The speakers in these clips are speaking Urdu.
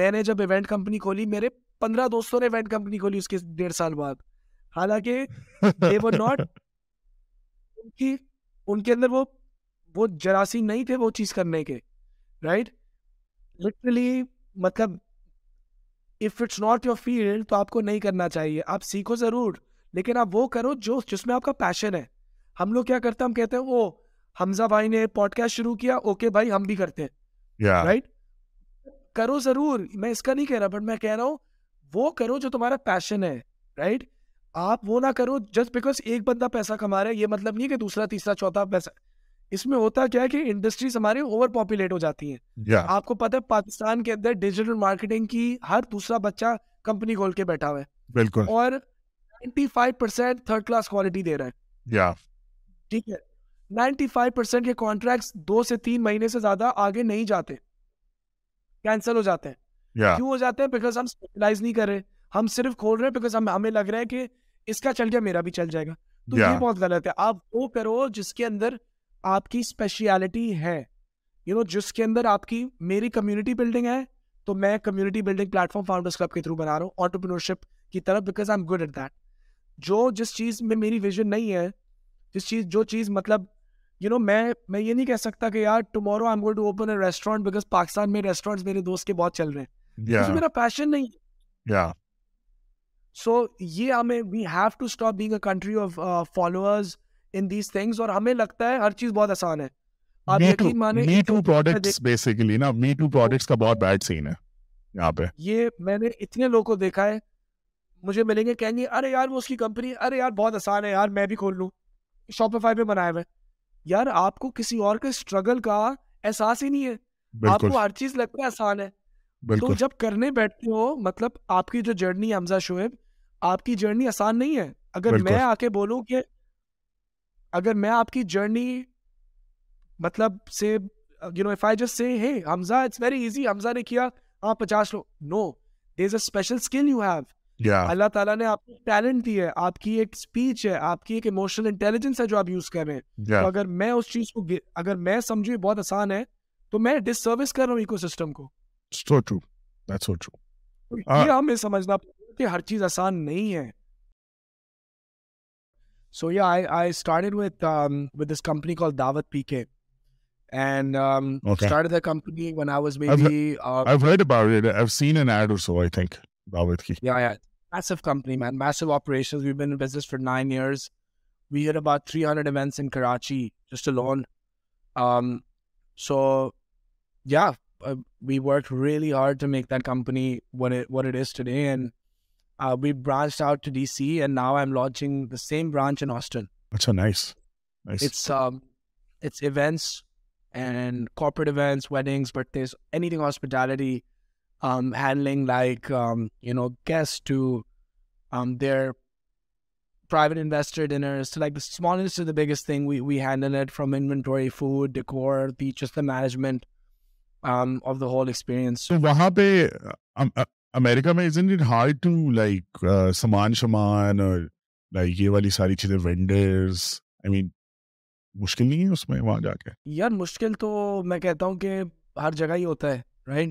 میں نے جب ایونٹ کمپنی کھولی میرے پندرہ دوستوں نے ایونٹ کمپنی کھولی اس کے ڈیڑھ سال بعد حالانکہ وہ وہ ناٹ ان کی کے اندر جراثیم نہیں تھے وہ چیز کرنے کے رائٹ لٹرلی مطلب if it's not your field تو آپ کو نہیں کرنا چاہیے آپ سیکھو ضرور لیکن آپ وہ کرو جو جس میں آپ کا پیشن ہے ہم لوگ کیا کرتے ہیں ہم کہتے ہیں وہ حمزہ بھائی نے پوڈ کاسٹ شروع کیا اوکے بھائی ہم بھی کرتے ہیں رائٹ کرو ضرور میں اس کا نہیں کہہ رہا بٹ میں کہہ رہا ہوں وہ کرو جو تمہارا پیشن ہے رائٹ آپ وہ نہ کرو جسٹ بیکاز ایک بندہ پیسہ کما رہا ہے یہ مطلب نہیں کہ دوسرا تیسرا چوتھا پیسہ اس میں ہوتا کیا ہے کہ انڈسٹریز ہماری اوور پاپولیٹ ہو جاتی ہیں آپ کو پتا پاکستان کے اندر ڈیجیٹل مارکیٹنگ کی ہر دوسرا بچہ کمپنی کھول کے بیٹھا ہوا ہے بالکل اور ninety five percent third class quality دے رہے ہیں نائنٹی فائیو پرسینٹ کے کانٹریکٹ دو سے تین مہینے سے زیادہ آگے نہیں جاتے کینسل ہو جاتے ہیں yeah. کیوں ہو جاتے ہیں بیکاز ہم اسپیشلائز نہیں کر رہے ہم صرف کھول رہے ہیں بیکاز ہم ہمیں لگ رہا ہے کہ اس کا چل گیا میرا بھی چل جائے گا تو yeah. یہ بہت غلط ہے آپ وہ کرو جس کے اندر آپ کی اسپیشیلٹی ہے یو you نو know, جس کے اندر آپ کی میری کمیونٹی بلڈنگ ہے تو میں community building platform founders club کے تھرو بنا رہا ہوں آنٹرپرینورشپ کی طرف because I am good at that جو جس چیز میں میری ویژن نہیں ہے جس چیز جو چیز مطلب یو نو میں میں یہ نہیں کہہ سکتا کہ یار I to open a Pakistan میں میرے دوست کے بہت چل رہے ہیں میرا پیشن نہیں ہے سو یہ ہمیں وی ہیو ٹو اسٹاپ میں نے اتنے لوگوں کو دیکھا ہے مجھے ملیں گے کہیں گے ارے یار بہت آسان ہے یار میں بھی کھول لوں رہے میں یار آپ کو کسی اور کے اسٹرگل کا احساس ہی نہیں ہے آپ کو ہر چیز لگتا ہے آسان ہے تو جب کرنے بیٹھتے ہو مطلب آپ کی جو جرنی حمزہ شعیب آپ کی جرنی آسان نہیں ہے اگر میں آ کے بولوں کہ اگر میں آپ کی جرنی مطلب سے سے یو نو آئی ہے Hamza Hamza it's very easy نے کیا آپ پچاس love no is a special skill you have اللہ تعالیٰ نے آپ آپ آپ آپ کو کو کو ٹیلنٹ دی ہے ہے ہے ہے ہے کی کی ایک ایک اسپیچ انٹیلیجنس جو یوز کر کر رہے ہیں اگر اگر میں میں میں اس چیز سمجھوں بہت آسان تو ڈس سروس رہا ہوں سسٹم ہمیں سمجھنا nineties were about three hundred Karachi just loan so as today branch out D C now I am launching same برانچلٹی um, handling like um, you know guests to um, their private investor dinners to like the smallest to the biggest thing we we handle it from inventory food decor the just the management um, of the whole experience so waha pe, um, uh, america isn't it hard to like uh, saman shaman or like ye wali sari chide, vendors i mean مشکل نہیں ہے اس میں وہاں جا کے یار مشکل تو میں کہتا ہوں کہ ہر جگہ ہی ہوتا ہے right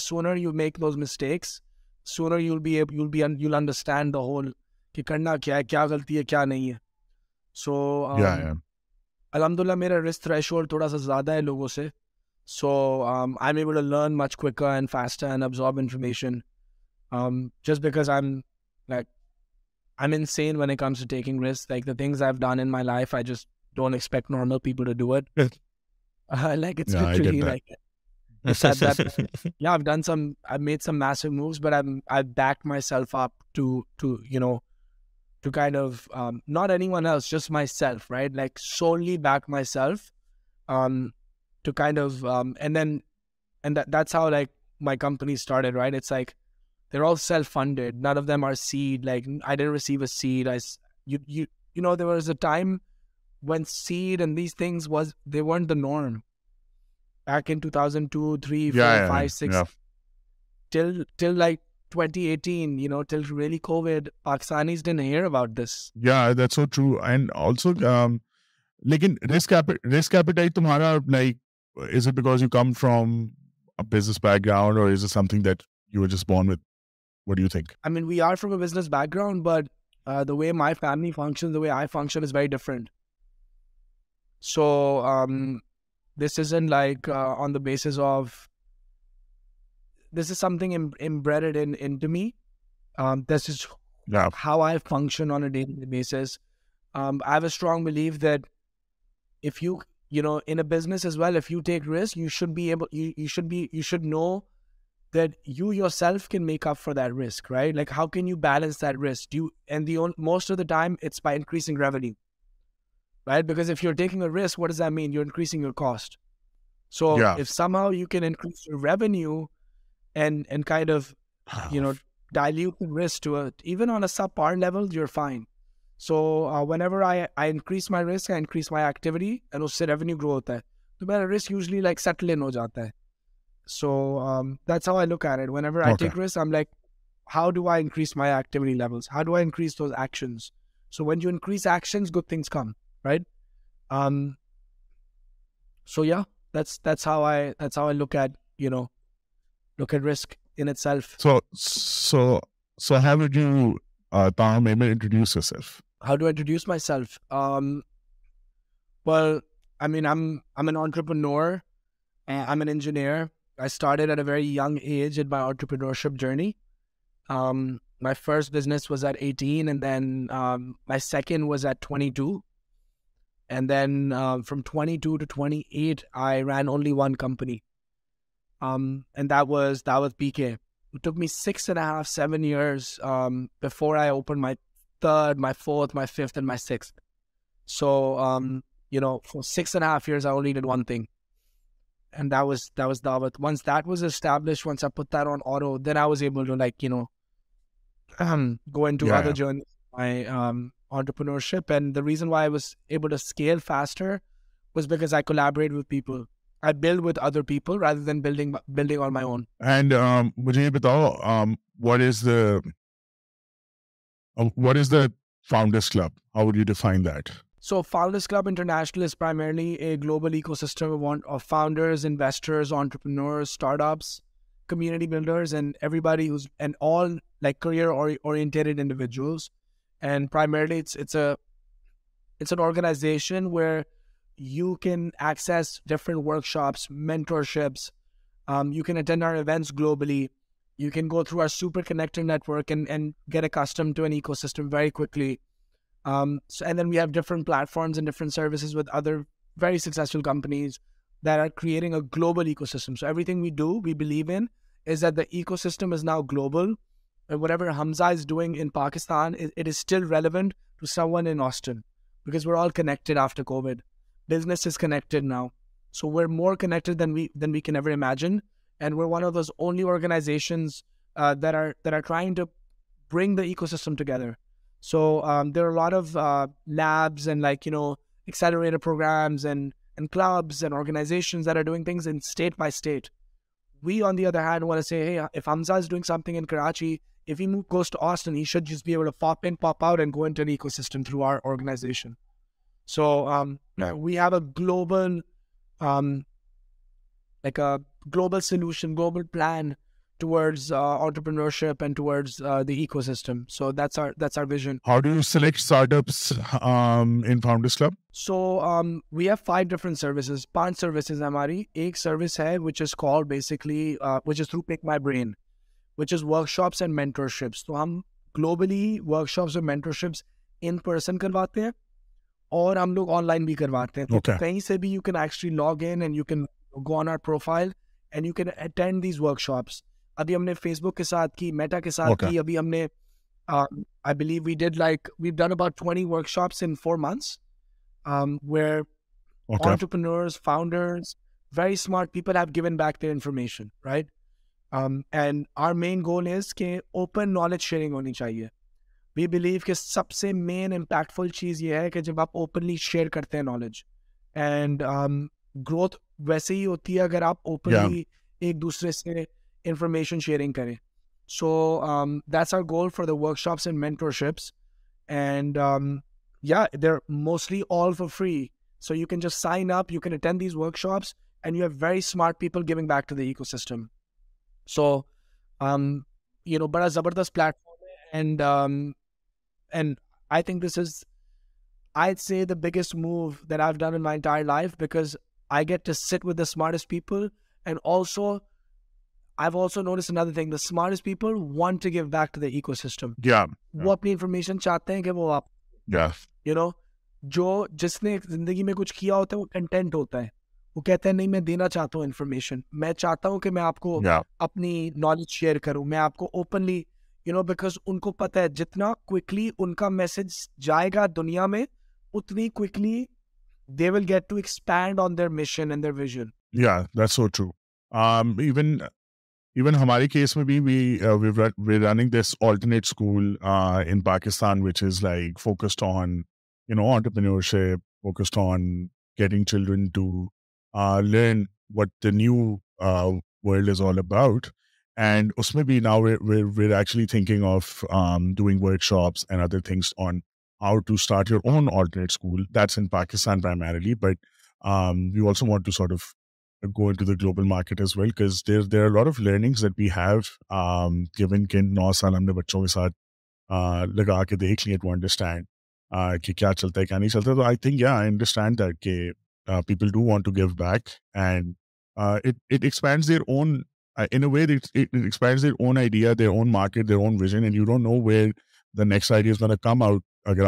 sooner you make those mistakes understand the whole کہ کرنا کیا ہے کیا غلطی ہے کیا نہیں ہے سو الحمد للہ میرا رسک ریش ہو تھوڑا سا زیادہ ہے لوگوں سے so I me worn much kind fast and absorb information just because I mean seen one a comes taking risk like the things I done in my life I just don't expect normal Like it's literally like yeah, I've done some, I've made some massive moves, but I've backed myself up to you know, to kind of um, not anyone else, just myself, right? Like solely back myself um, to kind of um, and that's how like my company started, right? It's like they're all self-funded. None of them are seed. Like I didn't receive a seed. You know, there was a time when seed and these things was they weren't the norm back in 2002 3 yeah, 4 yeah, 5 6 yeah. till till like 2018 you know till really covid pakistanis didn't hear about this yeah that's so true and also um like in risk, appet- risk appetite tumhara, like is it because you come from a business background or is it something that you were just born with what do you think i mean we are from a business background but uh, the way my family functions the way i function is very different So um, this isn't like uh, on the basis of, this is something embedded into me. Um, this is how I function on a daily basis. Um, I have a strong belief that if you know, in a business as well, if you take risk, you should be able, you should know that you yourself can make up for that risk, right? Like, how can you balance that risk? And most of the time it's by increasing revenue. Because our risk what is I mean your increasing your cost so if some how you can increase revenue and and of you know dial even on par level so whenever I increase my risk rises my activity and اس سے ریونیو گرو ہوتا ہے تو میرا رسک یوز سیٹل ان ہو جاتا ہے so that's race I like how do I increase my activities how do I increase those action so when you increase action good things come started at a very young age my entrepreneurship journey my first business was at eighteen then my second was at twenty two and then from twenty two to twenty eight I ran only one company and does the what P K took me six and half seven years before I open my third my fourth my fifth and my six so you know six and half years I only did one thing this was dense does Easter I was to like you know going entrepreneurship. And the reason why I was able to scale faster was because I collaborate with people. I build with other people rather than building building on my own. And um, um, what is the uh, what is the Founders Club? How would you define that? So Founders Club International is primarily a global ecosystem of, one, of founders, investors, entrepreneurs, startups, community builders, and everybody who's and all like career or, oriented individuals And primarily, it's an organization where you can access different workshops, mentorships. Um, you can attend our events globally. You can go through our super connector network and get accustomed to an ecosystem very quickly. Um, and then we have different platforms and different services with other very successful companies that are creating a global ecosystem. So everything we do, we believe in, is that the ecosystem is now global. Uh, whatever Hamza is doing in Pakistan, it is still relevant to someone in Austin, because we're all connected after COVID. Business is connected now. So we're more connected than we can ever imagine. And we're one of those only organizations uh, that are trying to bring the ecosystem together. So um, there are a lot of uh, labs and accelerator programs and clubs and organizations that are doing things in state by state. We, on the other hand, want to say, hey, if Hamza is doing something in Karachi, if he move, close to Austin, he should just be able to pop in, pop out, and go into an ecosystem through our organization. So um, no. we have a global, um, like a global solution, global plan towards uh, entrepreneurship and towards uh, the ecosystem. So that's our that's our vision. How do you select startups um, in Founders Club? So um, we have five different services, five services. Amari, a service hai, which is called basically, uh, which is through Pick My Brain. Which is workshops and mentorships تو ہم گلوبلی ورک شاپس اور مینٹرشپس ان پرسن کرواتے ہیں اور ہم لوگ آن لائن بھی کرواتے ہیں okay. کہیں سے بھی you can actually log in and you can go on our profile and you can attend these workshops ابھی ہم نے فیس بک کے ساتھ کی میٹا کے ساتھ کی ابھی ہم نے I believe we did like we done about twenty workshops in four months where entrepreneurs founders very smart people have given back their information right and our main goal is کہ اوپن نالج شیئرنگ ہونی چاہیے وی بلیو کہ سب سے مین امپیکٹفل چیز یہ ہے کہ جب آپ اوپنلی شیئر کرتے ہیں نالج اینڈ گروتھ ویسے ہی ہوتی ہے اگر آپ اوپنلی ایک دوسرے سے انفارمیشن شیئرنگ کریں so that's our goal for the workshops mentor mentorships and یا they're mostly all for free so you can just sign up you can attend these workshops and you have very smart people giving back to the ecosystem so you know بڑا زبردست پلیٹ فارم ہے and and I think this is I see the biggest move that I done in my entire life because I get to sit with the smartest people and also I also notice another thing the smartest people want to give back to the ecosystem وہ اپنی انفارمیشن چاہتے ہیں کہ وہ آپ یو نو جو جس نے زندگی میں کچھ کیا ہوتا ہے وہ کنٹینٹ ہوتا ہے وہ کہتا ہے نہیں میں دینا چاہتا ہوں انفارمیشن میں چاہتا ہوں کہ میں آپ کو yeah. اپنی نالج شیئر کروں میں آپ کو اوپنلی یو نو بیکاز ان کو پتا ہے جتنا کوئکلی ان کا میسج جائے گا دنیا میں اتنی quickly they will get to expand on their mission and their vision یا that's so true um even even ہمارے کیس میں بھی we we are running this alternate school in Pakistan which is like focused in you know entrepreneurship focused in getting children to learn what all about and اس میں گلوبل مارکیٹ ہم نے بچوں کے ساتھ لگا کے دیکھ لیے کہ کیا چلتا ہے کیا نہیں چلتا تو آئی تھنک دیٹ کہ پیپل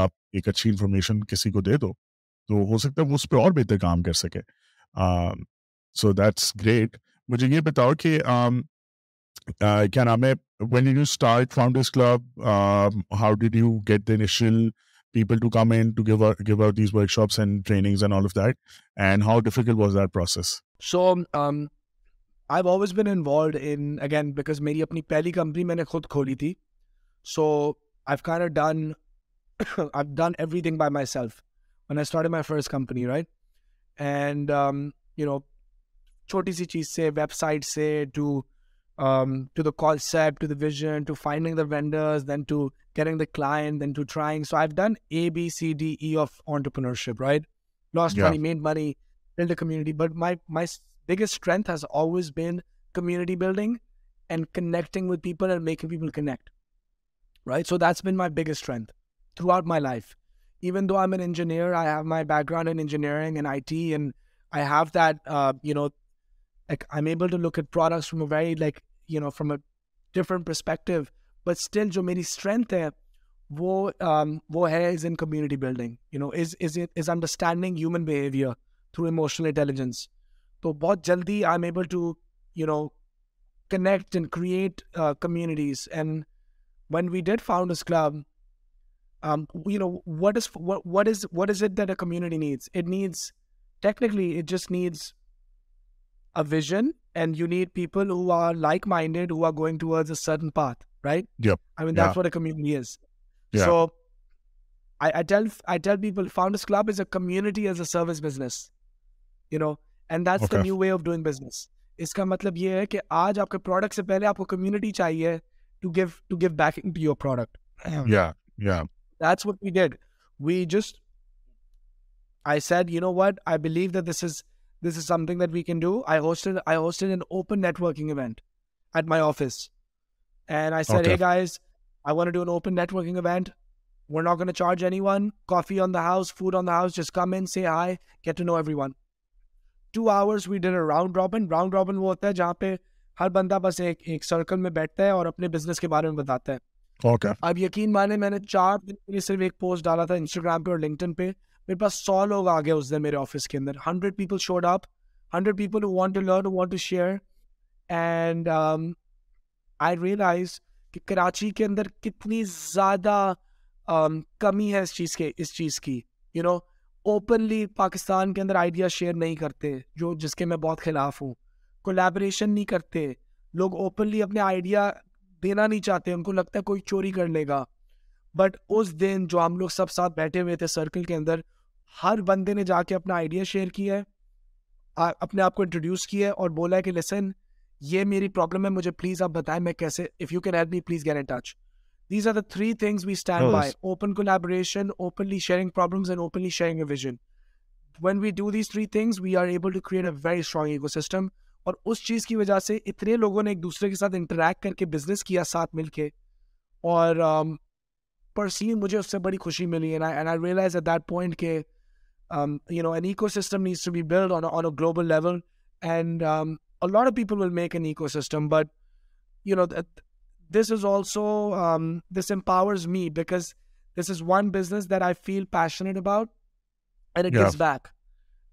آپ ایک اچھی انفارمیشن کسی کو دے دو تو ہو سکتا ہے وہ اس پہ اور بہتر کام کر سکے سو دیٹس گریٹ مجھے یہ بتاؤ کہ کیا نام ہے when you you start founders club how did get the خود کھولی تھی مائی سیلف مائی فرسٹ سی چیز سے ویب سائٹ سے Um, to the concept, to the vision, to finding the vendors, then to getting the client, then to trying. So I've done A, B, C, D, E of entrepreneurship, right? Lost money, made money, built a community. But my biggest strength has always been community building and connecting with people and making people connect, right? So that's been my biggest strength throughout my life. Even though I'm an engineer, I have my background in engineering and IT, and I have that, uh, I am at product from a very like you know from a perspective but still جو میری اسٹرینتھ ہے is in community building is understanding through emotional intelligence تو بہت جلدی I am able to connect and create communities and when we didn't found this club you know what is what is what is it community needs it needs technically it just needs vision and پیپلڈرز اس کا مطلب یہ ہے کہ آج آپ کے پروڈکٹ سے پہلے آپ کو کمیونٹی چاہیے this is something that we can do. I hosted I hosted an open networking event at my office. And I said, okay. Hey guys, I want to do an open networking event. We're not going to charge anyone. Coffee on the house, food on the house, just come in, say hi, get to know everyone. Two hours we did a round robin. Round robin was jape. ہر بندہ بس ایک ایک سرکل میں بیٹھتا ہے اور اپنے بزنس کے بارے میں بتاتا ہے اب یقین مانے میں نے چار دن صرف ایک پوسٹ ڈالا تھا انسٹاگرام پہ اور لنکٹن پہ میرے پاس سو لوگ آ گئے اس دن میرے آفس کے اندر hundred people showed up hundred people want want to to learn share and I realize کہ کراچی کے اندر کتنی زیادہ um, کمی ہے اس چیز کے اس چیز کی یو نو اوپنلی پاکستان کے اندر آئیڈیا شیئر نہیں کرتے جو جس کے میں بہت خلاف ہوں کولیبریشن نہیں کرتے لوگ اوپنلی اپنے آئیڈیا دینا نہیں چاہتے ان کو لگتا ہے کوئی چوری کر لے گا بٹ اس دن جو ہم لوگ سب ساتھ بیٹھے ہوئے تھے سرکل کے اندر ہر بندے نے جا کے اپنا آئیڈیا شیئر کیا ہے اپنے آپ کو انٹروڈیوس کیا ہے اور بولا ہے کہ لیسن یہ میری پرابلم ہے مجھے پلیز آپ بتائیں میں کیسے if you can help me please get in touch these are the three things we stand by open collaboration openly sharing and openly sharing a vision when we do these three we are able to create a very strong ecosystem اور اس چیز کی وجہ سے اتنے لوگوں نے ایک دوسرے کے ساتھ انٹریکٹ کر کے بزنس کیا ساتھ مل کے اور پرسیو مجھے اس سے بڑی خوشی ملی ریئلائز ایٹ دیٹ پوائنٹ کہ you know an ecosystem needs to be build on on a global level and lot of people will make an ecosystem but you know this is also this empowers me because this is one business that I feel passionate about and it goes back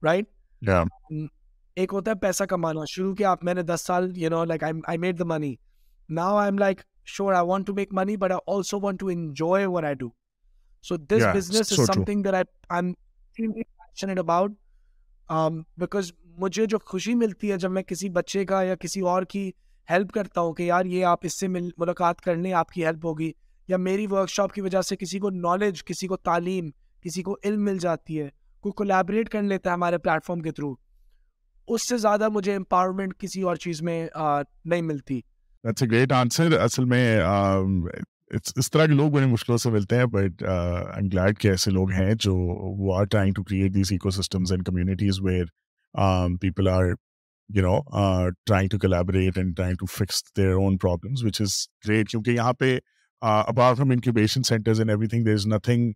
right ایک ہوتا ہے پیسہ کمانا شروع کیا آپ میں نے دس سال you know like I made the money now I am like sure, I I I want want to to make money, but also enjoy what do. So this yeah, business I, I'm to passionate about um, because مجھے جو خوشی ملتی ہے جب میں کسی بچے کا یا کسی اور کی ہیلپ کرتا ہوں کہ یار یہ آپ اس سے ملاقات کر لیں آپ کی ہیلپ ہوگی یا میری ورک شاپ کی وجہ سے کسی کو نالج کسی کو تعلیم کسی کو علم مل جاتی ہے کوئی کولیبریٹ کر لیتا ہے ہمارے پلیٹ فارم کے تھرو اس سے زیادہ مجھے امپاورمنٹ کسی اور چیز میں نہیں ملتی دیٹس اے گریٹ آنسر اصل میں اس طرح کے لوگ بڑے مشکلوں سے ملتے ہیں بٹ آئی ایم گلیڈ کہ ایسے لوگ ہیں جو who are trying to create these ecosystems and communities where people are you know trying to collaborate and trying to fix their own problems which is great کیونکہ یہاں پہ apart from incubation centres and everything there is nothing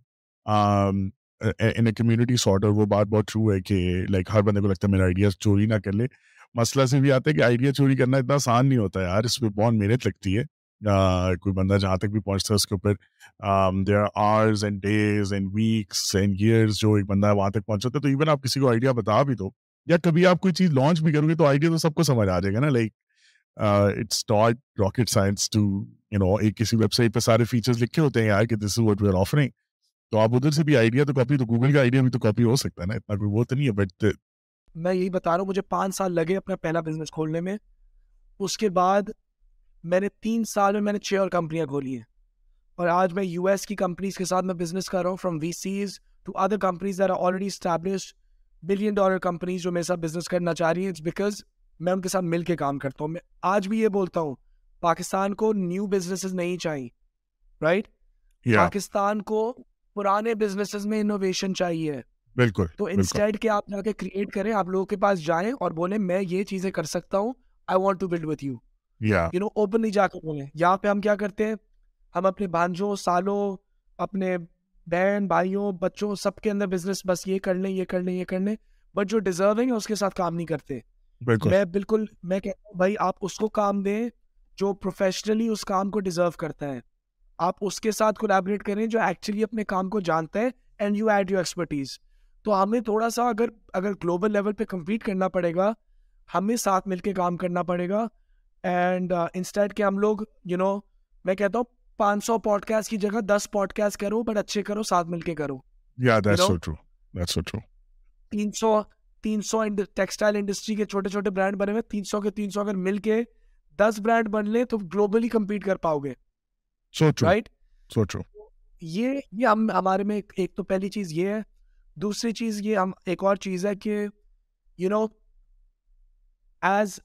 in a community sort of وہ بات بہت ٹرو ہے کہ لائک ہر بندے کو لگتا ہے میرا آئیڈیاز چوری نہ کر لے مسئلہ سے بھی آتا ہے کہ آئیڈیا چوری کرنا اتنا آسان نہیں ہوتا یار اس پہ بہت محنت لگتی ہے کوئی بندہ جہاں تک بھی پہنچتا ہے اس کے اوپر there are hours and days and weeks and years جو ایک بندہ وہاں تک پہنچ جاتا ہے تو ایون آپ کسی کو آئیڈیا بتا بھی دو یا کبھی آپ کوئی چیز لانچ بھی کرو گے تو آئیڈیا تو سب کو سمجھ آ جائے گا نا like it's not rocket science to you know ایک کسی ویب سائٹ پہ سارے فیچرس لکھے ہوتے ہیں یار کہ this is what we are offering تو آپ ادھر سے بھی آئیڈیا تو کاپی تو گوگل کا آئیڈیا بھی تو کاپی ہو سکتا ہے نا اتنا کوئی وہ تو نہیں ہے بٹ میں یہی بتا رہا ہوں مجھے پانچ سال لگے اپنا پہلا بزنس کھولنے میں اس کے بعد میں نے تین سال میں میں نے چھ اور کمپنیاں کھولی ہیں اور آج میں یو ایس کی کمپنیز کے ساتھ میں بزنس کر رہا ہوں from VCs to other companies are already establish billion dollar companies جو میرے ساتھ بزنس کرنا چاہ رہی ہیں بیکاز میں ان کے ساتھ مل کے کام کرتا ہوں میں آج بھی یہ بولتا ہوں پاکستان کو نیو بزنسز نہیں چاہیے رائٹ پاکستان کو پرانے بزنسز میں انوویشن چاہیے بالکل تو انسٹیڈ کے آپ جا کے کریٹ کریں آپ لوگوں کے پاس جائیں اور بولیں میں یہ چیزیں کر سکتا ہوں I want to build with you you know openly جا کے بولیں یہاں پہ ہم کیا کرتے ہیں ہم اپنے بھانجوں سالوں اپنے بہن بھائیوں بچوں سب کے اندر بزنس بس یہ کر لیں یہ کر لیں یہ کر لیں بٹ جو ڈیزرونگ ہے اس کے ساتھ کام نہیں کرتے میں بالکل میں کہتا ہوں بھائی آپ اس کو کام دیں جو پروفیشنلی اس کام کو ڈیزرو کرتا ہے آپ اس کے ساتھ کولیبریٹ کریں جو ایکچولی اپنے کام کو جانتا ہے and you add you expertise تو ہمیں تھوڑا سا اگر اگر گلوبل لیول پہ کمپیٹ کرنا پڑے گا ہمیں ساتھ مل کے کام کرنا پڑے گا اینڈ uh, کہ ہم لوگ یو نو میں کہتا ہوں پانچ سو پوڈ کاسٹ کی جگہ دس پوڈ کاسٹ کرو بٹ اچھے کرو ساتھ مل کے کرو تین تین سو سو ٹیکسٹائل انڈسٹری کے چھوٹے چھوٹے برانڈ بنے ہوئے تین سو کے تین سو اگر مل کے دس برانڈ بن لے تو گلوبلی کمپیٹ کر پاؤ گے سوچو رائٹ سوچو یہ ہمارے میں ایک تو پہلی چیز یہ ہے دوسری چیز یہ ہم ایک اور چیز ہے کہ you know as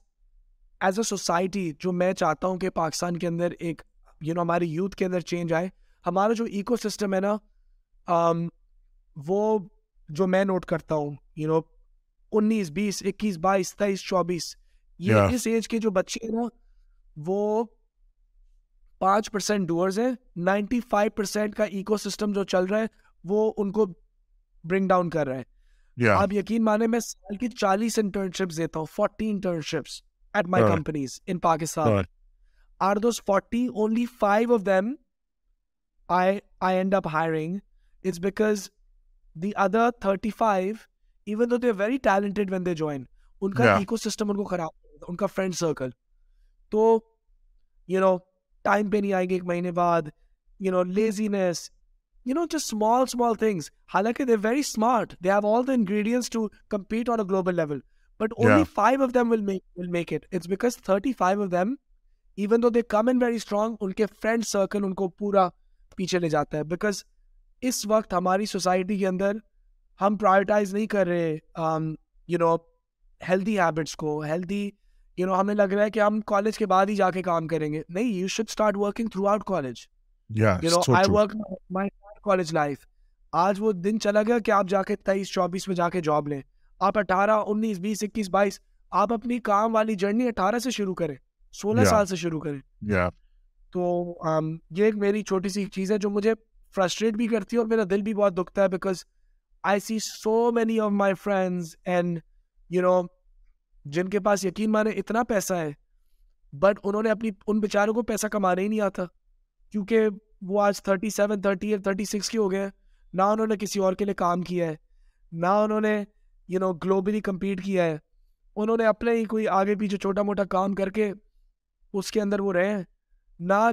as a society جو میں چاہتا ہوں کہ پاکستان کے اندر ایک یو نو ہماری یوتھ کے اندر چینج آئے ہمارا جو ایکو سسٹم ہے نا وہ جو میں نوٹ کرتا ہوں یو نو انیس بیس اکیس بائیس تیئیس چوبیس یہ اس ایج کے جو بچے ہیں نا وہ پانچ پرسینٹ ڈورز ہیں نائنٹی فائیو پرسینٹ کا ایکو سسٹم جو چل رہا ہے وہ ان کو برنگ ڈاؤن کر رہے ہیں آپ یقین مانے میں سال کی چالیس انٹرنشپس دیتا ہوں forty internships at my companies in Pakistan are those forty only five of them I I end up hiring it's because the other thirty five even though they very talented when they join ان کا ایکو سسٹم ان کو خراب ان کا فرینڈ سرکل تو یو نو ٹائم پہ نہیں آئیں گے ایک مہینے بعد یو نو لیزینس ہماری سوسائٹی کے اندر ہم پرائٹائز نہیں کر رہے کو ہیلدی یو نو ہمیں لگ رہا ہے کہ ہم کالج کے بعد ہی جا کے کام کریں گے نہیں you should start college college life آج وہ دن چلا گیا کہ آپ جا کے تیئیس چوبیس میں جا کے جاب لیں آپ اٹھارہ انیس بیس اکیس بائیس آپ اپنی کام والی جرنی اٹھارہ سے شروع کریں سولہ سال سے شروع کریں تو یہ ایک میری چھوٹی سی چیز ہے جو مجھے فرسٹریٹ بھی کرتی ہے اور میرا دل بھی بہت دکھتا ہے because I see so many of my friends and you know جن کے پاس یقین مانے اتنا پیسہ ہے بٹ انہوں نے اپنی ان بیچاروں کو پیسہ کمانا ہی نہیں آتا کیونکہ وہ آج thirty seven thirty eight thirty six کے ہو گئے نہ انہوں نے کسی اور کے لیے کام کیا ہے نہ انہوں نے یو نو گلوبلی کمپیٹ کیا ہے انہوں نے اپنے ہی کوئی آگے پیچھے چھوٹا موٹا کام کر کے اس کے اندر وہ رہے ہیں نہ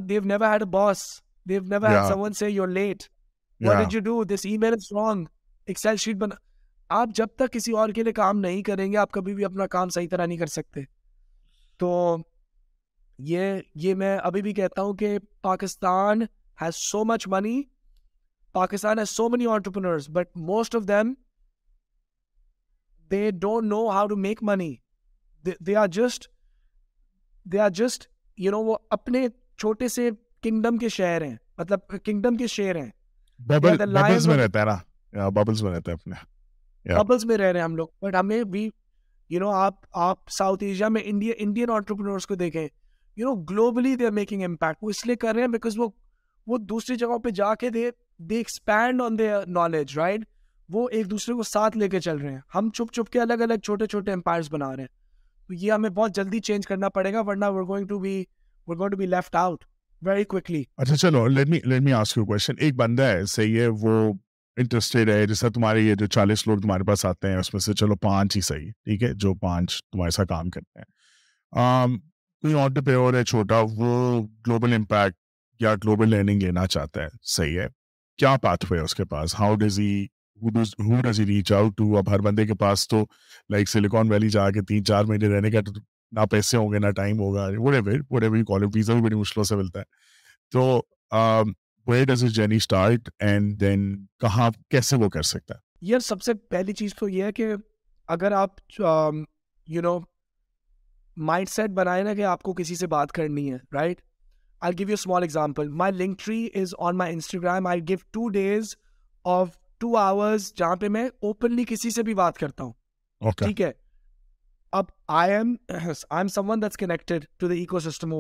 آپ جب تک کسی اور کے لیے کام نہیں کریں گے آپ کبھی بھی اپنا کام صحیح طرح نہیں کر سکتے تو یہ یہ میں ابھی بھی کہتا ہوں کہ Pakistan has so much money Pakistan has so many entrepreneurs but most of them they they they don't know know how to make money are are just just you وہ اپنے چھوٹے سے کنگڈم کنگڈم کے کے شہر مطلب شہر ہیں ہیں مطلب ببلز میں رہتا ہے نا ببلز ببلز میں میں میں رہتا ہے اپنے رہ رہے ہیں ہم لوگ بٹ ہمیں یو نو آپ آپ South Asia India Indian Indians کو دیکھیں you know globally they are making impact وہ اس لیے کر رہے ہیں بیکاز وہ وہ دوسری جگہوں پہ جا کے they they expand on the knowledge right وہ ایک دوسرے کو ساتھ لے کے چل رہے ہیں ہم چھپ چھپ کے الگ الگ چھوٹے چھوٹے امپائرس بنا رہے ہیں تو یہ ہمیں بہت جلدی چینج کرنا پڑے گا ورنہ we're going to be we're going to be left out very quickly اچھا چلو let me let me ask you question ایک بندہ ہے صحیح ہے وہ انٹرسٹیڈ ہے جیسا تمہارے یہ جو چالیس لوگ تمہارے پاس آتے ہیں اس میں سے چلو پانچ ہی صحیح ٹھیک ہے جو پانچ تمہارے ساتھ کام کرتے ہیں کوئی آنٹر پیور ہے چھوٹا وہ گلوبل امپیکٹ یا گلوبل لرننگ لینا چاہتا ہے صحیح ہے کیا پاتھ ہے اس کے پاس how does he reach out to اب ہر بندے کے پاس تو لائک سلیکون ویلی جا کے تین چار مہینے رہنے کا نہ پیسے ہوں گے نہ ٹائم ہوگا ویزا بھی بڑی مشکلوں سے ملتا ہے تو where does is journey start and then کہاں کیسے وہ کر سکتا ہے یار سب سے پہلی چیز تو یہ ہے کہ اگر آپ یو نو مائنڈ سیٹ بنائے نا کہ آپ کو کسی سے بات کرنی ہے رائٹ right? جہاں پہ میں اوپنلی کسی سے بھی بات کرتا ہوں ٹھیک ہے اب I I am am someone that's connected to the system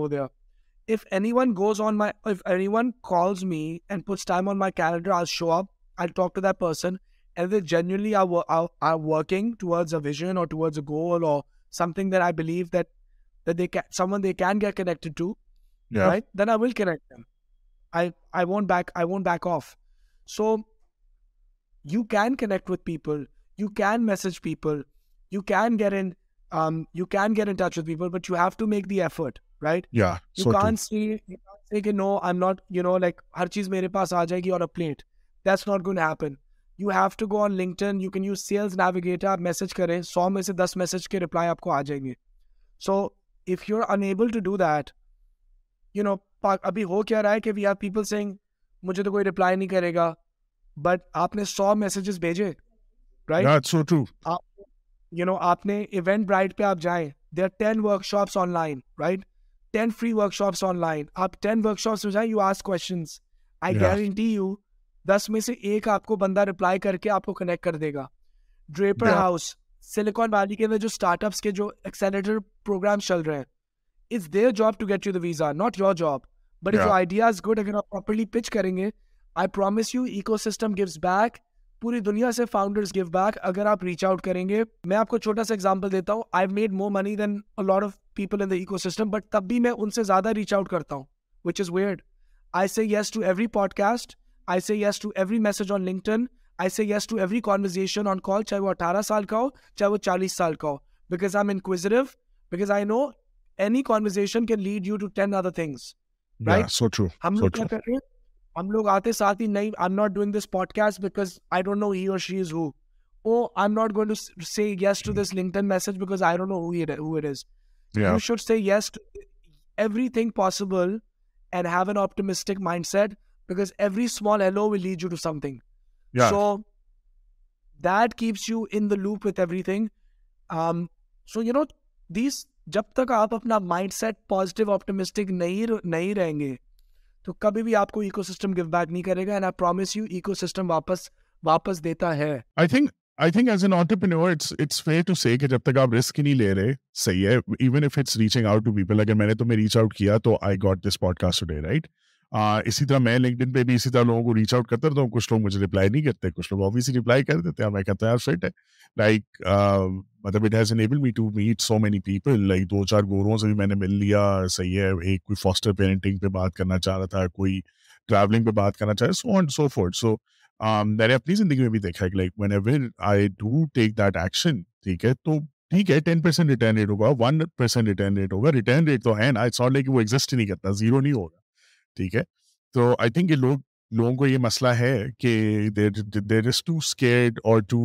message کریں سو میں سے دس میسج کے ریپلائی آپ کو آ جائیں گے so if you are unable you know ابھی ہو کیا رہا ہے کہ وی آر پیپل سینگ مجھے تو کوئی رپلائی نہیں کرے گا بٹ آپ نے سو میسیجز بھیجے رائٹ یو نو آپ نے ایونٹ برائٹ پہ آپ جائیں they are ten workshops online right ten free workshops online آپ ٹین ورک شاپس میں جائیں you ask questions I guarantee you دس میں سے ایک آپ کو بندہ رپلائی کر کے آپ کو کنیکٹ کر دے گا ڈریپر ہاؤس سلیکون ویلی کے اندر جو اسٹارٹ اپس کے جو ایکسیلیٹر پروگرام چل رہے ہیں گے I yes to every message online I conversation on call چاہے وہ اٹھارہ سال کا ہو چاہے وہ چالیس سال کا ہو بیکاز لیڈ آتے an optimistic mindset because everything so you in loop with everything so you know these جب تک آپ اپنا مائنڈ سیٹ پازیٹیو آپٹمسٹک نہیں نہیں رہیں گے تو کبھی بھی آپ کو ایکو سسٹم گو بیک نہیں کرے گا and I promise you ecosystem واپس واپس دیتا ہے I think I think as an entrepreneur it's it's fair to say کہ جب تک آپ رسک نہیں لے رہے صحیح ہے even if it's reaching out to people اگر میں نے تمہیں ریچ آؤٹ کیا تو I got this podcast today right اسی طرح میں لنکڈ ان پہ بھی اسی طرح لوگوں کو ریچ آؤٹ کرتا رہتا ہوں کچھ لوگ مجھے رپلائی نہیں کرتے کچھ لوگ آبویسلی رپلائی کر دیتے ہیں میں کہتا ہوں یار فٹ ہے لائک مطلب it has enable me to meet so many people like دو چار گوروں سے بھی میں نے مل لیا صحیح ہے ایک کوئی فاسٹر پیرنٹنگ پہ بات کرنا چاہ رہا تھا کوئی ٹریولنگ پہ بات کرنا چاہ رہا so and so forth so میں نے اپنی زندگی میں بھی دیکھا ہے like whenever I do take that action ٹھیک ہے تو ٹھیک ہے ٹین پرسینٹ ریٹرن ریٹ ہوگا ون پرسینٹ ریٹرن ریٹ ہوگا ریٹرن ریٹ تو ہے نا سال لے کہ وہ ایگزٹ نہیں کرتا زیرو نہیں ہوگا ٹھیک ہے تو آئی تھنک یہ لوگ لوگوں کو یہ مسئلہ ہے کہ دیر از ٹو اسکیڈ اور ٹو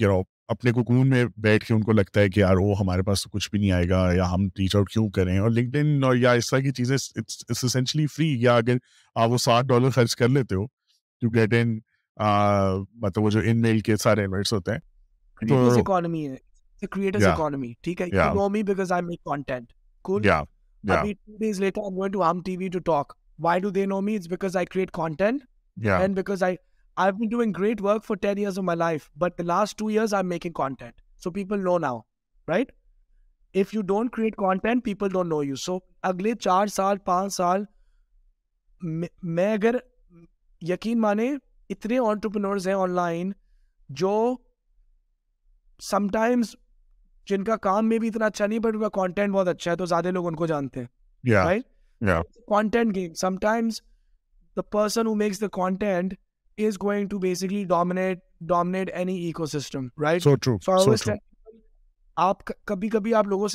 یو نو اپنے کوکون میں بیٹھ کے ان کو لگتا ہے کہ یار وہ ہمارے پاس تو کچھ بھی نہیں آئے گا یا ہم ریچ آؤٹ کیوں کریں اور لنکڈ ان اور یا اس طرح کی چیزیں اسینشلی فری یا اگر آپ وہ ساٹھ ڈالر خرچ کر لیتے ہو ٹو گیٹ ان مطلب وہ جو ان میل کے سارے ایلیمنٹس ہوتے ہیں تو اکانومی ہے اکانومی ٹھیک ہے economy because I make content cool یا اگلے چار سال پانچ سال میں اگر یقین مانے اتنے آنٹرپرز ہیں جو سمٹائمس جن کا کام میں بھی اتنا اچھا نہیں بٹ کانٹینٹ بہت اچھا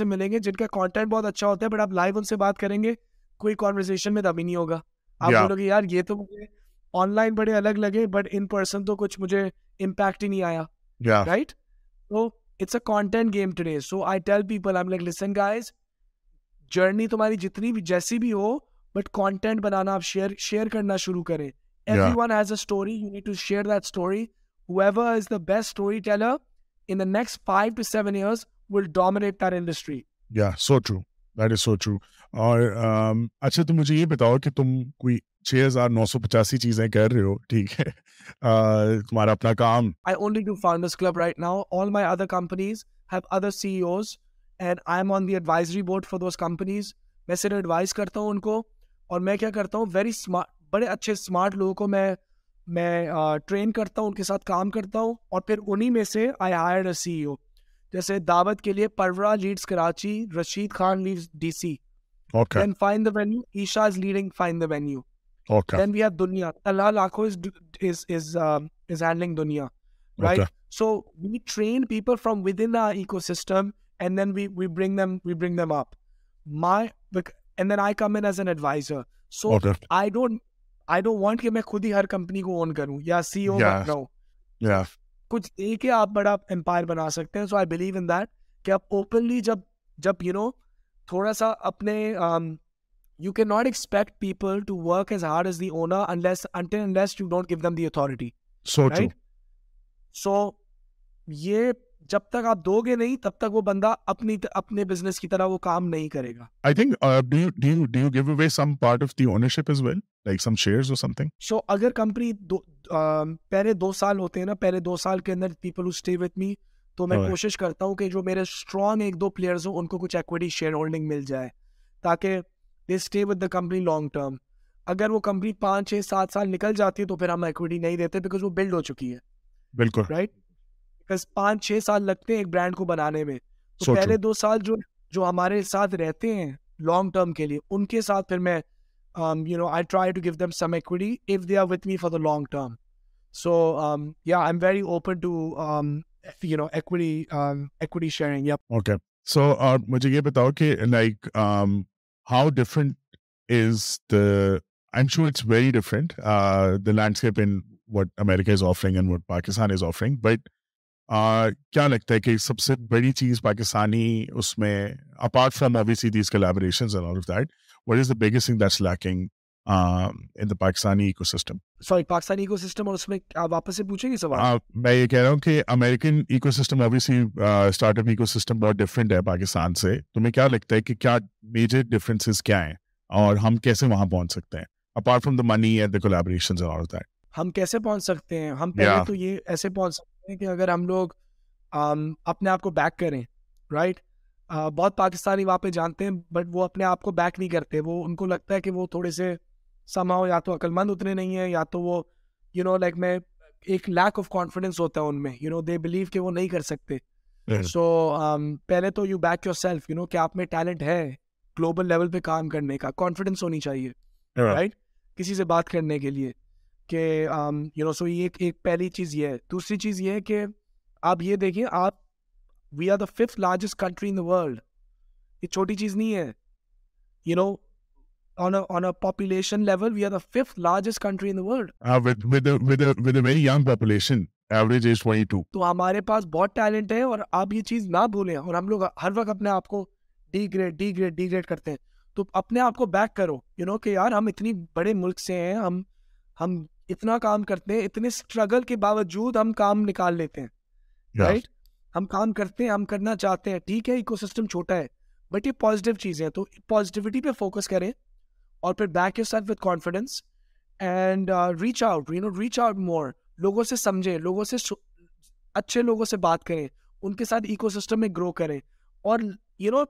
ملیں گے جن کا کانٹینٹ بہت اچھا ہوتا ہے بٹ آپ لائیو ان سے بات کریں گے کوئی کانورزیشن میں نہیں ہوگا آپ بولو گے یار یہ تو آن لائن بڑے الگ لگے بٹ ان پرسن تو کچھ مجھے امپیکٹ ہی نہیں آیا رائٹ تو it's a content game today so I I tell people like listen guys journey تمہاری جتنی بھی جیسی بھی ہو بٹ کانٹینٹ بنانا آپ شیئر شیئر کرنا شروع کریں everyone has a story story story you need to to share that is the the best teller in next five seven years will dominate their industry so true that is so true اور اچھا تم مجھے یہ بتاؤ کہ تم کوئی چھ ہزار نو سو پچاسی چیزیں کر رہے ہو ٹھیک ہے تمہارا اپنا کام I only do farmers club right now all my other companies have other C E Os and I am on the advisory board for those companies میں صرف ایڈوائز کرتا ہوں ان کو اور میں کیا کرتا ہوں ویری اسمارٹ بڑے اچھے اسمارٹ لوگوں کو میں میں ٹرین کرتا ہوں ان کے ساتھ کام کرتا ہوں اور پھر انہیں میں سے آئی ہائر اے سی ای او جیسے دعوت کے لیے پرورا leads leads Karachi Rashid Khan D C then then then then venue venue Isha is is is is is leading we we we we we have دنیا دنیا handling right so so train people from within in ecosystem and and bring bring up my I I I come as an advisor don't don't want کہ میں خود ہی ہر کمپنی کو اون کروں یا سی او رہ کچھ دے کے آپ بڑا امپائر بنا سکتے ہیں so I believe in that کہ آپ اوپنلی جب جب یو نو تھوڑا سا اپنے you can not expect people to work as hard as the until unless you don't give them the authority so یہ جب تک آپ دو گے نہیں تب تک وہ بندہ اپنی اپنے بزنس کی طرح وہ کام نہیں کرے گا I think the you give away some part of the ownership as well like some shares اور سم تھنگ سو اگر کمپنی پہلے دو سال ہوتے ہیں نا پہلے دو سال کے اندر people who stay with me تو میں کوشش کرتا ہوں کہ جو میرے اسٹرانگ ایک دو پلیئرز ہوں ان کو کچھ ایکویٹی شیئر ہولڈنگ مل جائے تاکہ they stay with the company long term اگر وہ کمپنی پانچ چھ سات سال نکل جاتی ہے تو پھر ہم ایکویٹی نہیں دیتے بیکاز وہ بلڈ ہو چکی ہے بالکل رائٹ right? پانچ چھ سال لگتے ہیں ایک برانڈ کو بنانے میں میں تو پہلے دو سال جو جو ہمارے ساتھ ساتھ رہتے ہیں لانگ لانگ ٹرم ٹرم کے کے لیے ان ان پھر you you know know I I I try to to give them some if they are with me for the the the so so یا یا am am very very open sharing okay مجھے یہ بتاؤ کہ like how different different is is is it's landscape what what America offering offering and Pakistan but کیا لگتا ہے کہ سب سے بڑی چیز پاکستانی اس میں اپارٹ فرام چیزیں امیرکن اسٹارٹ کیا میجر ڈفرینسز کیا ہیں اور ہم کیسے وہاں پہنچ سکتے ہیں apart from the money the پہنچ سکتے ہیں ہیں کہ اگر ہم لوگ اپنے آپ کو بیک کریں رائٹ بہت پاکستانی وہاں پہ جانتے ہیں بٹ وہ اپنے آپ کو بیک نہیں کرتے وہ ان کو لگتا ہے کہ وہ تھوڑے سے سماؤ یا تو عقل مند اتنے نہیں ہیں یا تو وہ یو نو لائک میں ایک لیک آف کانفیڈینس ہوتا ہے ان میں یو نو دے بلیو کہ وہ نہیں کر سکتے سو پہلے تو you back yourself you know کہ آپ میں ٹیلنٹ ہے گلوبل لیول پہ کام کرنے کا کانفیڈینس ہونی چاہیے رائٹ کسی سے بات کرنے کے لیے کہ یو پہلی چیز یہ دوسری چیز یہ ہمارے پاس بہت ٹیلنٹ ہے اور آپ یہ چیز نہ بھولیں اور ہم لوگ ہر وقت اپنے تو اپنے آپ کو بیک کرو یو نو کہ یار ہم اتنی بڑے ملک سے ہیں ہم ہم اتنا کام کرتے ہیں اتنے اسٹرگل کے باوجود ہم کام نکال لیتے ہیں رائٹ ہم کام کرتے ہیں ہم کرنا چاہتے ہیں ٹھیک ہے اکو سسٹم چھوٹا ہے بٹ یہ پازیٹیو چیزیں تو پازیٹیوٹی پہ فوکس کریں اور پھر back you self confidence and reach out you know reach out more لوگوں سے سمجھیں لوگوں سے اچھے لوگوں سے بات کریں ان کے ساتھ اکو سسٹم میں گرو کریں اور you know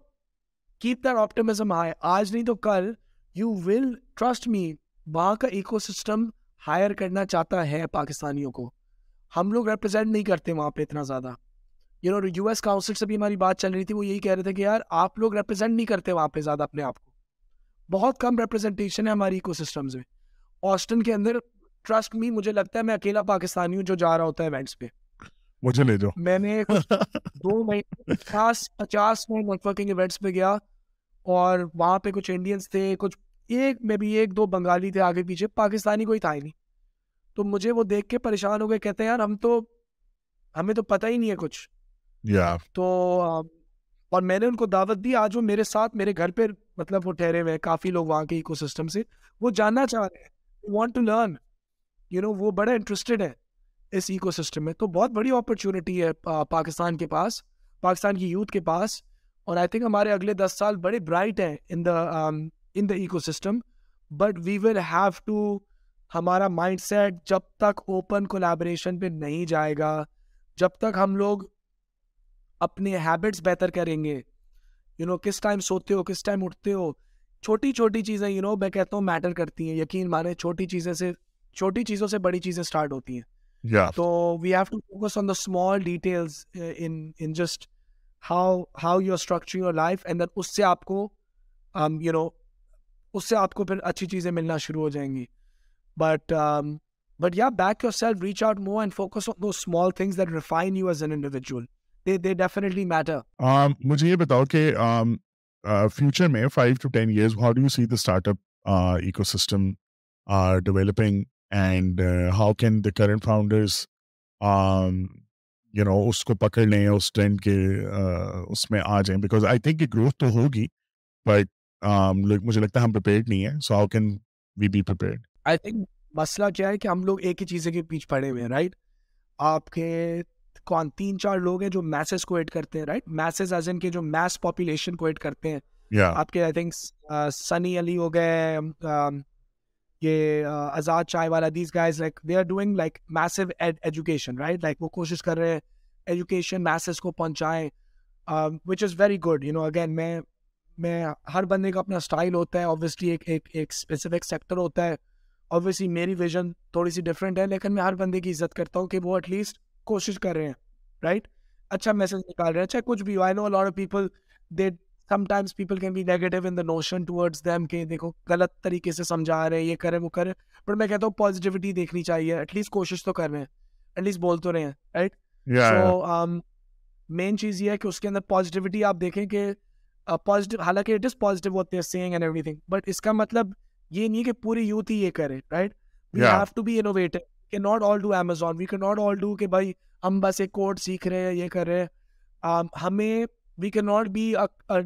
keep that optimism آئے آج نہیں تو کل یو ول ٹرسٹ می وہاں کا اکو سسٹم ہائر کرنا چاہتا ہے پاکستانیوں کو ہم لوگ ریپرزینٹ نہیں کرتے وہاں پہ اتنا زیادہ you know U S council سے بھی ہماری بات چل رہی تھی وہ یہی کہہ رہے تھے کہ یار آپ لوگ ریپرزینٹ نہیں کرتے وہاں پہ زیادہ اپنے آپ کو بہت کم ریپرزینٹیشن ہے ہماری اکو سسٹمز میں آسٹن کے اندر ٹرسٹ می مجھے لگتا ہے میں اکیلا پاکستانی ہوں جو جا رہا ہوتا ہے ایونٹس پہ مجھے لے جاؤ میں نے دو مہینے پچاس پچاس میں نیٹ ورکنگ ایونٹس پہ گیا اور وہاں پہ کچھ انڈینس تھے کچھ ایک میں بھی ایک دو بنگالی تھے آگے پیچھے پاکستانی کوئی تھا ہی نہیں تو مجھے وہ دیکھ کے پریشان ہو گئے کہتے ہیں یار ہم تو ہمیں تو پتہ ہی نہیں ہے کچھ yeah. تو اور میں نے ان کو دعوت دی آج وہ میرے ساتھ میرے گھر پہ مطلب وہ ٹھہرے ہوئے ہیں کافی لوگ وہاں کے اکو سسٹم سے وہ جاننا چاہ رہے ہیں want to learn you know وہ بڑا انٹرسٹڈ ہے اس ایکو سسٹم میں تو بہت بڑی اپرچونیٹی ہے پاکستان کے پاس پاکستان کی یوتھ کے پاس اور آئی تھنک ہمارے اگلے دس سال بڑے برائٹ ہیں in the in the ecosystem but we will have to ہمارا مائنڈ سیٹ جب تک اوپن کولیبریشن پہ نہیں جائے گا جب تک ہم لوگ اپنے ہیبٹس بہتر کریں گے یو نو کس ٹائم سوتے ہو کس ٹائم اٹھتے ہو چھوٹی چھوٹی چیزیں یو نو میں کہتا ہوں میٹر کرتی ہیں یقین مانے چھوٹی چیزیں سے چھوٹی چیزوں سے بڑی چیزیں اسٹارٹ ہوتی ہیں تو we have to focus on the small details how how you structure your life and then اس سے آپ کو یو um, نو اس سے آپ کو پھر اچھی چیزیں ملنا شروع ہو جائیں گی بٹ بٹ یا back yourself reach out more and and focus on do small things that refine you you you as an individual they they definitely matter مجھے یہ بتاؤ کہ فیوچر um, میں five to ten years how how do see the the startup ecosystem developing can current founders know اس کو پکڑ لیں اس اس ٹرینڈ کے میں آ جائیں بیکاز آئی تھنک کہ گروتھ تو ہوگی بٹ مجھے لگتا ہے ہم پریپیئرڈ نہیں ہیں so how can we be prepared I think مسئلہ کیا ہے کہ ہم لوگ ایک ہی چیزیں کے پیچھے پڑے ہوئے ہیں رائٹ آپ کے کون تین چار لوگ ہیں جو میسز کو ایڈ کرتے ہیں رائٹ میسز ایز ان کے جو میس پاپولیشن کو ایڈ کرتے ہیں آپ کے آئی تھنک سنی علی ہو گئے یہ Azad Chai Wala these guys like they are doing like mass education right like وہ کوشش کر رہے ہیں ایجوکیشن میسز کو پہنچائیں which is very good you know again میں میں ہر بندے کا اپنا اسٹائل ہوتا ہے اوبیسلی ایک ایک ایک اسپیسیفک سیکٹر ہوتا ہے اوبیسلی میری ویژن تھوڑی سی ڈفرینٹ ہے لیکن میں ہر بندے کی عزت کرتا ہوں کہ وہ ایٹ لیسٹ کوشش کر رہے ہیں رائٹ اچھا میسج نکال رہے ہیں اچھا کچھ بھی I know lot of people they sometimes people can be negative in the notion towards them کہ دیکھو غلط طریقے سے سمجھا رہے ہیں یہ کریں وہ کریں بٹ میں کہتا ہوں پازیٹیوٹی دیکھنی چاہیے ایٹ لیسٹ کوشش تو کر رہے ہیں ایٹ لیسٹ بول تو رہے ہیں رائٹ سو مین چیز یہ ہے کہ اس کے اندر پازیٹیوٹی آپ دیکھیں کہ پازیٹیو حالانکہ it is positive what there are seeing and everything but اس کا مطلب یہ نہیں کہ پوری یوتھ ہی یہ کرے right we have to be innovative کی not all do Amazon we کی ناٹ آل ڈو کہ بھائی ہم بس ایک کوڈ سیکھ رہے ہیں یہ کر رہے ہیں ہمیں we cannot be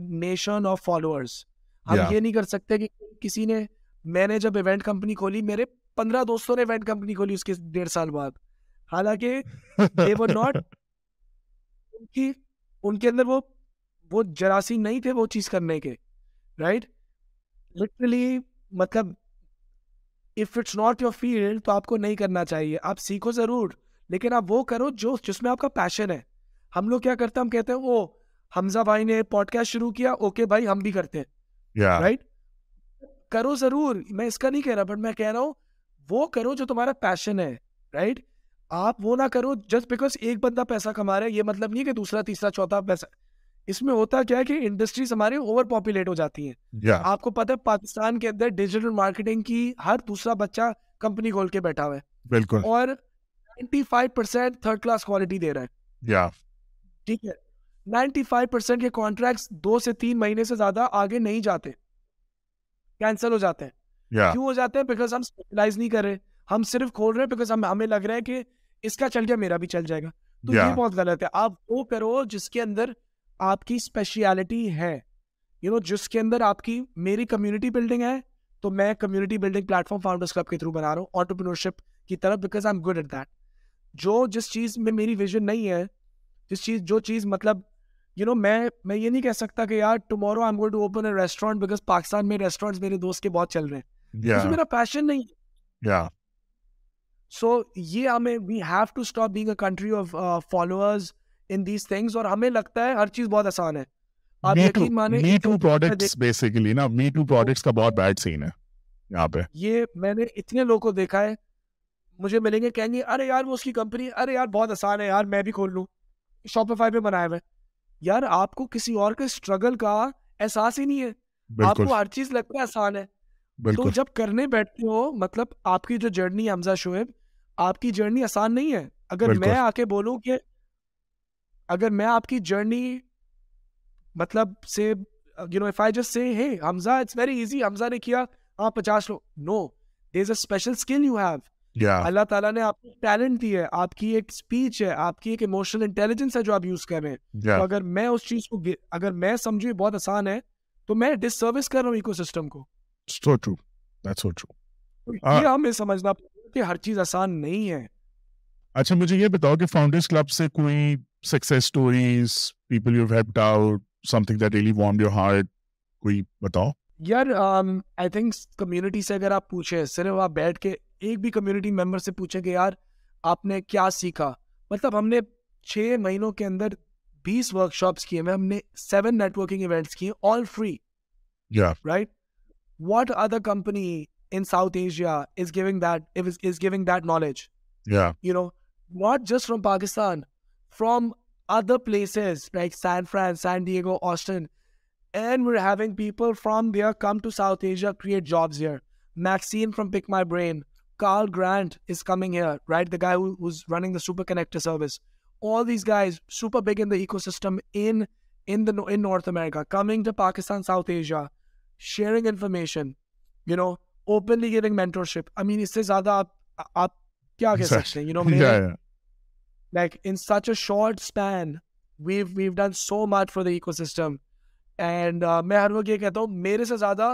nation of followers ہم یہ نہیں کر سکتے کہ کسی نے میں نے جب ایونٹ کمپنی کھولی میرے پندرہ دوستوں نے ایونٹ کمپنی کھولی اس کے ڈیڑھ سال بعد حالانکہ دے وہ ناٹ ان کی ان کے اندر وہ وہ جراثیم نہیں تھے وہ چیز کرنے کے رائٹ لٹرلی مطلب if it's not your field تو آپ کو نہیں کرنا چاہیے آپ سیکھو ضرور لیکن آپ وہ کرو جو جس میں آپ کا پیشن ہے ہم لوگ کیا کرتے ہم کہتے ہیں وہ حمزہ بھائی نے پوڈ کاسٹ شروع کیا اوکے بھائی ہم بھی کرتے ہیں رائٹ کرو ضرور میں اس کا نہیں کہہ رہا بٹ میں کہہ رہا ہوں وہ کرو جو تمہارا پیشن ہے رائٹ آپ وہ نہ کرو جسٹ بیکاز ایک بندہ پیسہ کما رہا ہے یہ مطلب نہیں کہ دوسرا تیسرا چوتھا پیسہ اس میں ہوتا کیا ہے کہ انڈسٹریز ہماری اوور پاپولیٹ ہو جاتی ہیں آپ کو پتا ہے پاکستان کے اندر ڈیجیٹل مارکیٹنگ کی ہر دوسرا بچہ کمپنی کھول کے بیٹھا ہوا ہے بالکل اور ninety five percent third class quality دے رہا ہے ٹھیک ہے نائنٹی فائیو پرسینٹ کے کانٹریکٹس دو سے تین مہینے سے زیادہ آگے نہیں جاتے کینسل ہو جاتے ہیں کیوں ہو جاتے ہیں بیکاز ہم اسپیشلائز نہیں کر رہے ہم صرف کھول رہے ہیں بیکاز ہمیں لگ رہا ہے کہ اس کا چل گیا میرا بھی چل جائے گا تو یہ بہت غلط ہے آپ وہ کرو جس کے اندر آپ کی اسپیشیلٹی ہے یو نو جس کے اندر آپ کی میری کمیونٹی بلڈنگ ہے تو میں community building platform founders club کے تھرو بنا رہا ہوں آنٹرپرینورشپ کی طرف because I am good at that جو جس چیز میں میری ویژن نہیں ہے جس چیز جو چیز مطلب یو نو میں میں یہ نہیں کہہ سکتا کہ یار tomorrow I am going to open a restaurant because Pakistan میں ریسٹورینٹس میرے دوست کے بہت چل رہے ہیں میرا پیشن نہیں ہے سو یہ ہمیں we have to stop being a country of followers ہمیں لگتا ہے بنایا ہے یار آپ کو کسی اور احساس ہی نہیں ہے آپ کو ہر چیز لگتا ہے آسان ہے تو جب کرنے بیٹھتے ہو مطلب آپ کی جو جرنی حمزہ شعیب آپ کی جرنی آسان نہیں ہے اگر میں آ کے بولوں کہ اگر میں آپ کی جرنی مطلب سے you know if I just say ہے Hamza it's very easy Hamza نے کیا آپ پچاس لو know they is a special skill you have اللہ تعالیٰ نے آپ کو ٹیلنٹ دی ہے آپ کی ایک اسپیچ ہے آپ کی ایک اموشنل انٹیلیجنس ہے جو آپ یوز کر رہے ہیں تو اگر میں اس چیز کو اگر میں سمجھوں یہ بہت آسان ہے تو میں ڈس سروس کر رہا ہوں ایکو سسٹم کو یہ ہمیں سمجھنا کہ ہر چیز آسان نہیں ہے اچھا مجھے یہ بتاؤ کہ فاؤنڈرز کلب سے کوئی success stories people you helped out something that really warm your heart کوئی بتاؤ یار آئی تھنک کمیونٹی سے اگر آپ پوچھیں صرف آپ بیٹھ کے ایک بھی کمیونٹی ممبر سے پوچھیں کہ یار آپ نے کیا سیکھا مطلب ہم نے چھ مہینوں کے اندر بیس ورک شاپس کیے ہوئے ہم نے سیون نیٹورکنگ ایونٹس کیے all free right what other company in South Asia is giving that is giving that knowledge you know what just from Pakistan from other place writer ecosystem North America coming to Pakistan South Asia sharing information you know openly giving mentorship I mean اس سے زیادہ like in such a short span we've we've done so much for the ecosystem and uh, میرے سے زیادہ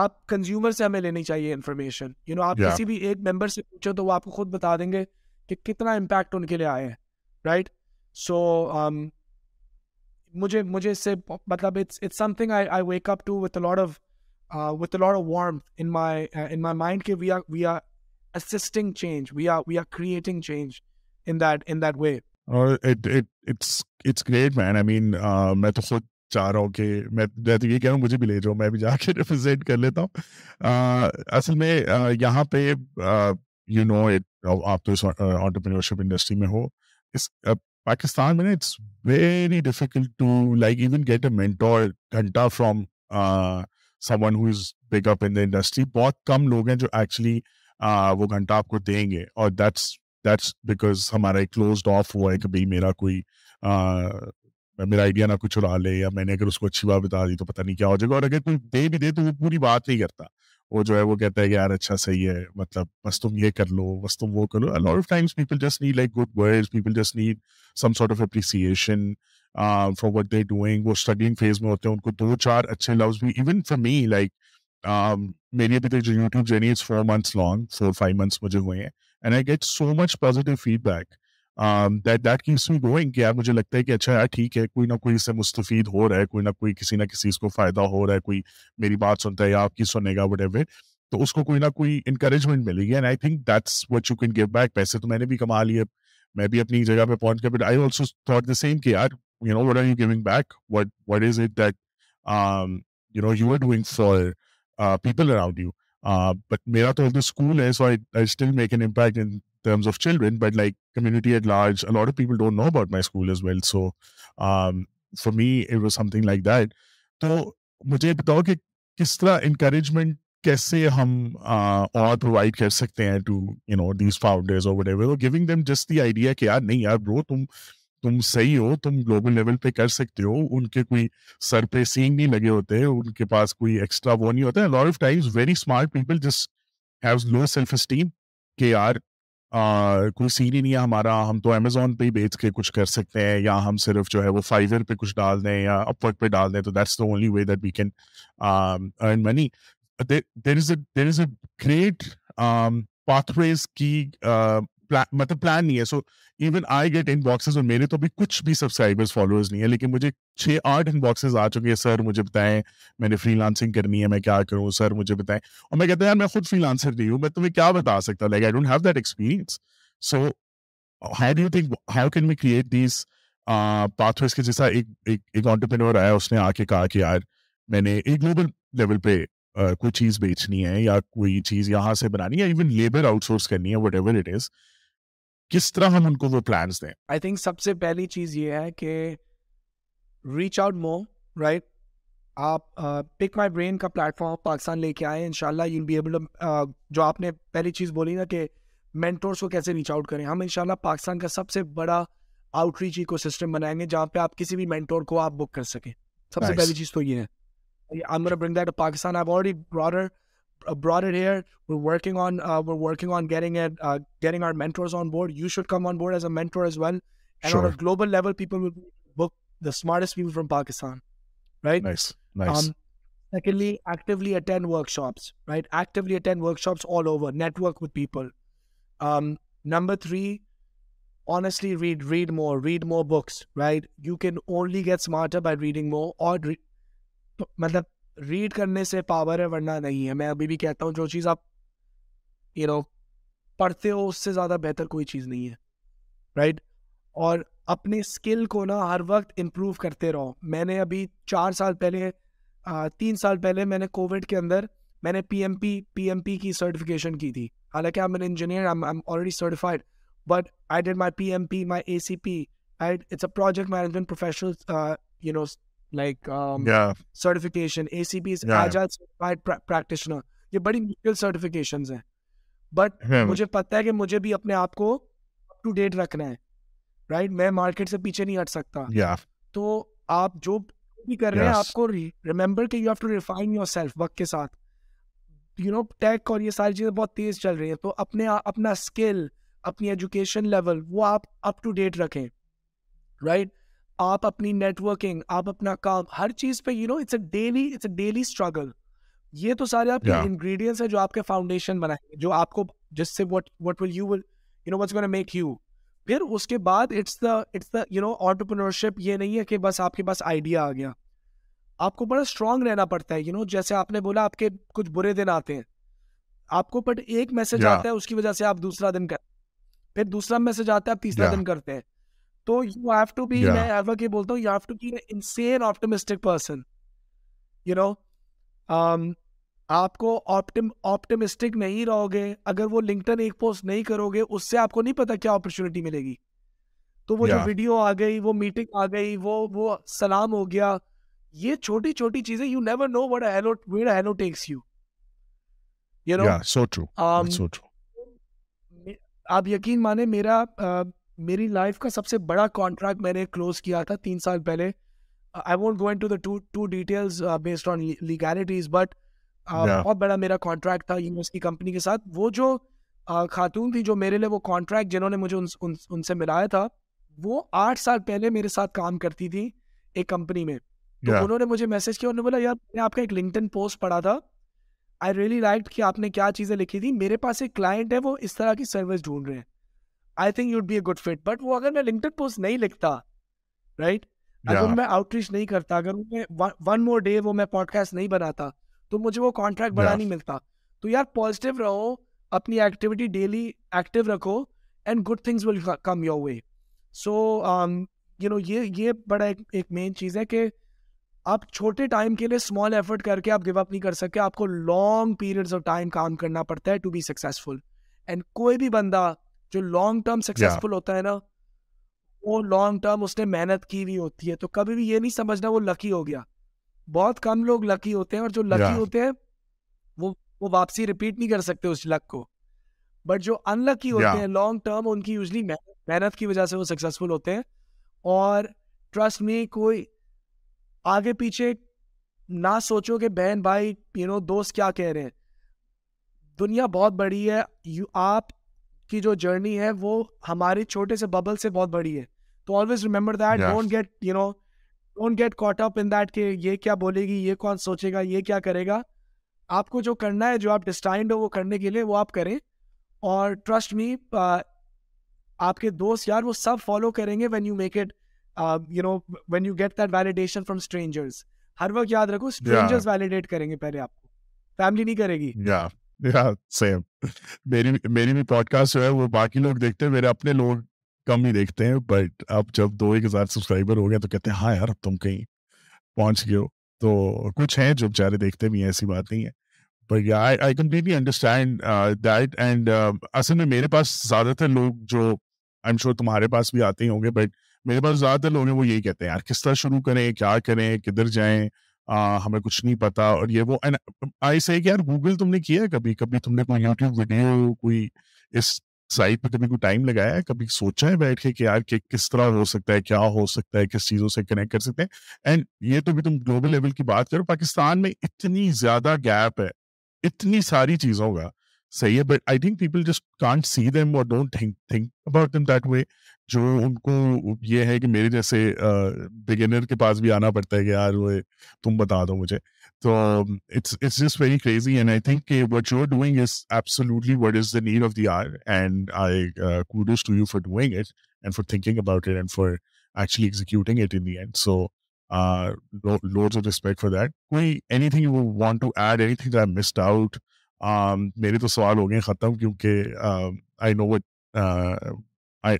آپ کنزیومر سے ہمیں لینی چاہیے انفارمیشن یو نو آپ کسی بھی ایک ممبر سے پوچھو تو وہ آپ کو خود بتا دیں گے کہ کتنا امپیکٹ ان کے لیے آئے رائٹ um, سو سے مطلب assisting change we are we are creating change in that in that way uh, it it it's it's great man i mean uh metaphor so- چاہ رہا ہوں کہ میں جیسے یہ کہہ رہا ہوں مجھے بھی لے جاؤ میں بھی جا کے ریپرزینٹ کر لیتا ہوں اصل میں یہاں پہ یو نو آپ تو اس آنٹرپرینور انڈسٹری میں ہو اس پاکستان میں نا it's very difficult to like even get a mentor گھنٹہ from someone who is big up in the industry بہت کم لوگ ہیں جو ایکچولی وہ گھنٹہ آپ کو دیں گے اور دیٹس دیٹس بیکاز ہمارا ایک کلوزڈ آف ہوا ہے کہ بھائی میرا کوئی میرا آئیڈیا نہ کچھ چرا لے یا میں نے اگر اس کو اچھی بات بتا دی تو پتہ نہیں کیا ہو جائے گا اور اگر کوئی دے بھی دے تو وہ پوری بات نہیں کرتا وہ جو ہے وہ کہتا ہے کہ یار اچھا صحیح ہے مطلب بس تم یہ کر لو بس تم وہ کر لو of times people just need like good word people just need some sort of appreciation for what they doing وہ اسٹرگلنگ فیز میں ہوتے ہیں ان کو دو چار اچھے لفظ بھی even for me like Um, میری ابھی تک جو YouTube journey is four months long four five months مجھے ہوئے ہیں and I get so much positive feedback that that keeps me going کہ یار مجھے لگتا ہے کہ اچھا یار ٹھیک ہے کوئی نہ کوئی اس سے مستفید ہو رہا ہے کوئی نہ کوئی کسی نہ کسی اس کو فائدہ ہو رہا ہے کوئی میری بات سنتا ہے یا آپ کی سنے گا وٹ ایور تو اس کو کوئی نہ کوئی انکریجمنٹ ملے گی and I think that's what you can give back پیسے تو میں نے بھی کما لیے میں بھی اپنی جگہ پہ پہنچ گیا but I also thought the same کہ یار you know what are you giving back what what is it that you know you are doing for people around you but میرا تو ایک دم اسکول ہے so I still make an impact in terms of children but like community at large a lot of people don't know about my school is well so for me it was something like that تو مجھے بتاؤ کہ کس طرح انکریجمنٹ کیسے ہم اور پرووائڈ کر سکتے ہیں to you know these founders اور whatever giving them just the idea کہ یار نہیں یار برو تم تم صحیح ہو تم گلوبل لیول پہ کر سکتے ہو ان کے کوئی سر پہ سینگ نہیں لگے ہوتے ان کے پاس کوئی ایکسٹرا وہ نہیں ہوتا lot of times very smart people جس ہیو لو سیلف اسٹیم کہ یار کوئی سین ہی نہیں ہے ہمارا ہم تو امیزون پہ ہی بیچ کے کچھ کر سکتے ہیں یا ہم صرف جو ہے وہ فائیور پہ کچھ ڈال دیں یا اپ ورک پہ ڈال دیں تو that's the only way that we can earn money there is a there is a great pathways کی مطلب پلان نہیں ہے so even I get in boxes اور میرے تو ابھی کچھ بھی سبسکرائبرز فالوورز نہیں ہے لیکن مجھے چھ آٹھ ان باکسز آ چکے ہیں سر مجھے بتائیں میں نے فری لانسنگ کرنی ہے میں کیا کروں سر مجھے بتائیں اور میں کہتا ہوں یار میں خود فری لانسر نہیں ہوں میں تمہیں کیا بتا سکتا like I don't have that experience so how do you think how can we create these pathways کے جیسا ایک ایک آنٹرپرینور آیا اس نے آ کے کہا کہ یار میں نے ایک گلوبل لیول پہ کوئی چیز بیچنی ہے یا کوئی چیز یہاں سے بنانی ہے ایون لیبر آؤٹ سورس کرنی ہے وٹ ایور اٹ از کس طرح ہم ان کو وہ پلانس دیں آئی تھنک سب سے پہلی چیز یہ ہے کہ ریچ آؤٹ مو رائٹ آپ پک مائی برین کا پلیٹ فارم پاکستان لے کے آئیں ان شاء اللہ یو بی ایبل جو آپ نے پہلی چیز بولی نا کہ مینٹورس کو کیسے ریچ آؤٹ کریں ہم ان شاء اللہ پاکستان کا سب سے بڑا آؤٹ ریچ ایکو سسٹم بنائیں گے جہاں پہ آپ کسی بھی مینٹور کو آپ بک کر سکیں سب سے پہلی چیز تو یہ ہے پاکستان براڈ ایئرنگ نمبر تھریسٹلی گیٹ ریڈنگ ریڈ کرنے سے پاور ہے ورنہ نہیں ہے میں ابھی بھی کہتا ہوں جو چیز آپ یو نو پڑھتے ہو اس سے زیادہ بہتر کوئی چیز نہیں ہے رائٹ اور اپنے اسکل کو نا ہر وقت امپروو کرتے رہو میں نے ابھی چار سال پہلے تین سال پہلے میں نے کووڈ کے اندر میں نے P M P P M P کی سرٹیفکیشن کی تھی حالانکہ I I engineer M M already certified but my my P P P A A C it's project management professional you know Um, like certification تو آپ جو بھی کر رہے اور یہ ساری چیزیں بہت تیز چل رہی ہے تو اپنے اپنا اسکل اپنی ایجوکیشن لیول وہ آپ اپنے آپ اپنی نیٹورکنگ آپ اپنا کام ہر چیز پہ you know it's a a daily daily it's struggle یہ تو سارے آپ کے انگریڈینٹس ہیں جو آپ کے فاؤنڈیشن بنائے جو آپ کو جس سے what what will will you you you you know know make پھر اس کے بعد اٹس اٹس دا دا یہ نہیں ہے کہ بس آپ کے پاس آئیڈیا آ گیا آپ کو بڑا اسٹرانگ رہنا پڑتا ہے یو نو جیسے آپ نے بولا آپ کے کچھ برے دن آتے ہیں آپ کو بٹ ایک میسج آتا ہے اس کی وجہ سے آپ دوسرا دن کر پھر دوسرا میسج آتا ہے آپ تیسرا دن کرتے ہیں سلام ہو گیا یہ چھوٹی چھوٹی چیزیں you never know hello tax مانے میرا میری لائف کا سب سے بڑا کانٹریکٹ میں نے کلوز کیا تھا تین سال پہلے I won't going legalities but بہت بڑا میرا کانٹریکٹ تھا کمپنی کے ساتھ وہ جو uh, خاتون تھی جو میرے لیے وہ کانٹریکٹ جنہوں نے مجھے ان سے ملایا تھا وہ آٹھ سال پہلے میرے ساتھ کام کرتی تھی ایک کمپنی میں تو انہوں نے مجھے میسج کیا انہوں نے بولا یار میں آپ کا ایک لنکٹن پوسٹ پڑھا تھا آئی ریئلی لائک کہ آپ نے کیا چیزیں لکھی تھی میرے پاس ایک کلائنٹ ہے وہ اس طرح کی سروس ڈھونڈ رہے ہیں I think you'd be a good fit but وہ اگر میں لنکڈ پوسٹ نہیں لکھتا رائٹ اگر میں آؤٹ ریچ نہیں کرتا اگر ون مور ڈے وہ میں پوڈ کاسٹ نہیں بناتا تو مجھے وہ کانٹریکٹ بڑا نہیں ملتا تو یار پازیٹیو رہو اپنی ایکٹیویٹی ڈیلی ایکٹیو رکھو and good things will come your way so you know یہ یہ بڑا ایک مین چیز ہے کہ آپ چھوٹے ٹائم کے لیے اسمال ایفرٹ کر کے آپ گو اپ نہیں کر سکتے آپ کو لانگ پیریڈ آف ٹائم کام کرنا پڑتا ہے ٹو بی سکسیزفل اینڈ کوئی بھی بندہ جو لانگ ٹرم سکسیزفل ہوتا ہے نا وہ لانگ ٹرم اس نے محنت کی ہوئی ہوتی ہے تو کبھی بھی یہ نہیں سمجھنا وہ لکی ہو گیا بہت کم لوگ لکی ہوتے ہیں اور جو لکی ہوتے ہیں وہ وہ واپسی ریپیٹ نہیں کر سکتے اس لک کو بٹ جو ان لکی ہوتے ہیں لانگ ٹرم ان کی یوزلی محنت کی وجہ سے وہ سکسیزفل ہوتے ہیں اور ٹرسٹ میں کوئی آگے پیچھے نہ سوچو کہ بہن بھائی یو نو دوست کیا کہہ رہے ہیں دنیا بہت بڑی ہے آپ کی جو جرنی ہے وہ ہمارے چھوٹے سے ببل سے بہت بڑی ہے تو always remember that don't get you know don't get caught up in that کہ یہ کیا بولے گی یہ کون سوچے گا یہ کیا کرے گا آپ کو جو کرنا ہے جو آپ ڈسٹائنڈ ہو وہ کرنے کے لیے وہ آپ کریں اور ٹرسٹ می آپ کے دوست یار وہ سب فالو کریں گے when you make it you know when you get that validation from strangers ہر وقت یاد رکھو اسٹرینجرس ویلیڈیٹ کریں گے پہلے آپ کو فیملی نہیں کرے گی سیم میری میری پوڈ کاسٹ جو ہے وہ باقی لوگ دیکھتے ہیں میرے اپنے لوگ کم ہی دیکھتے ہیں بٹ اب جب دو ایک ہزار سبسکرائبر ہو گیا تو کہتے ہیں ہاں یار اب تم کہیں پہنچ گئے ہو تو کچھ ہیں جو بیچارے دیکھتے بھی ایسی بات نہیں ہے but I completely understand that and اصل میں میرے پاس زیادہ تر لوگ جو آئی ایم شیور تمہارے پاس بھی آتے ہی ہوں گے بٹ میرے پاس زیادہ تر لوگ ہیں وہ یہی کہتے ہیں یار کس طرح شروع کریں کیا کریں کدھر جائیں ہمیں کچھ نہیں پتا اور یہ وہ کہ یار گوگل تم نے کیا ہے کبھی کبھی تم نے کوئی یوٹیوب ویڈیو کوئی اس سائٹ پہ کبھی کوئی ٹائم لگایا ہے کبھی سوچا ہے بیٹھ کے کہ یار کہ کس طرح ہو سکتا ہے کیا ہو سکتا ہے کس چیزوں سے کنیکٹ کر سکتے ہیں اینڈ یہ تو بھی تم گلوبل لیول کی بات کرو پاکستان میں اتنی زیادہ گیپ ہے اتنی ساری چیزوں کا صحیح ہے but I think people just can't see them اور don't think about them that way جو ان کو یہ ہے کہ میرے جیسے بگنر کے پاس بھی آنا پڑتا ہے کہ یار وہ تم بتا دو مجھے تو it's it's just very crazy and I think کہ what you are doing is absolutely what is the need of the hour and I kudos to you for doing it and for thinking about it and for actually executing it in the end so loads of respect for that کوئی anything you want to add anything that I missed out میرے تو سوال ہو گئے ختم کیونکہ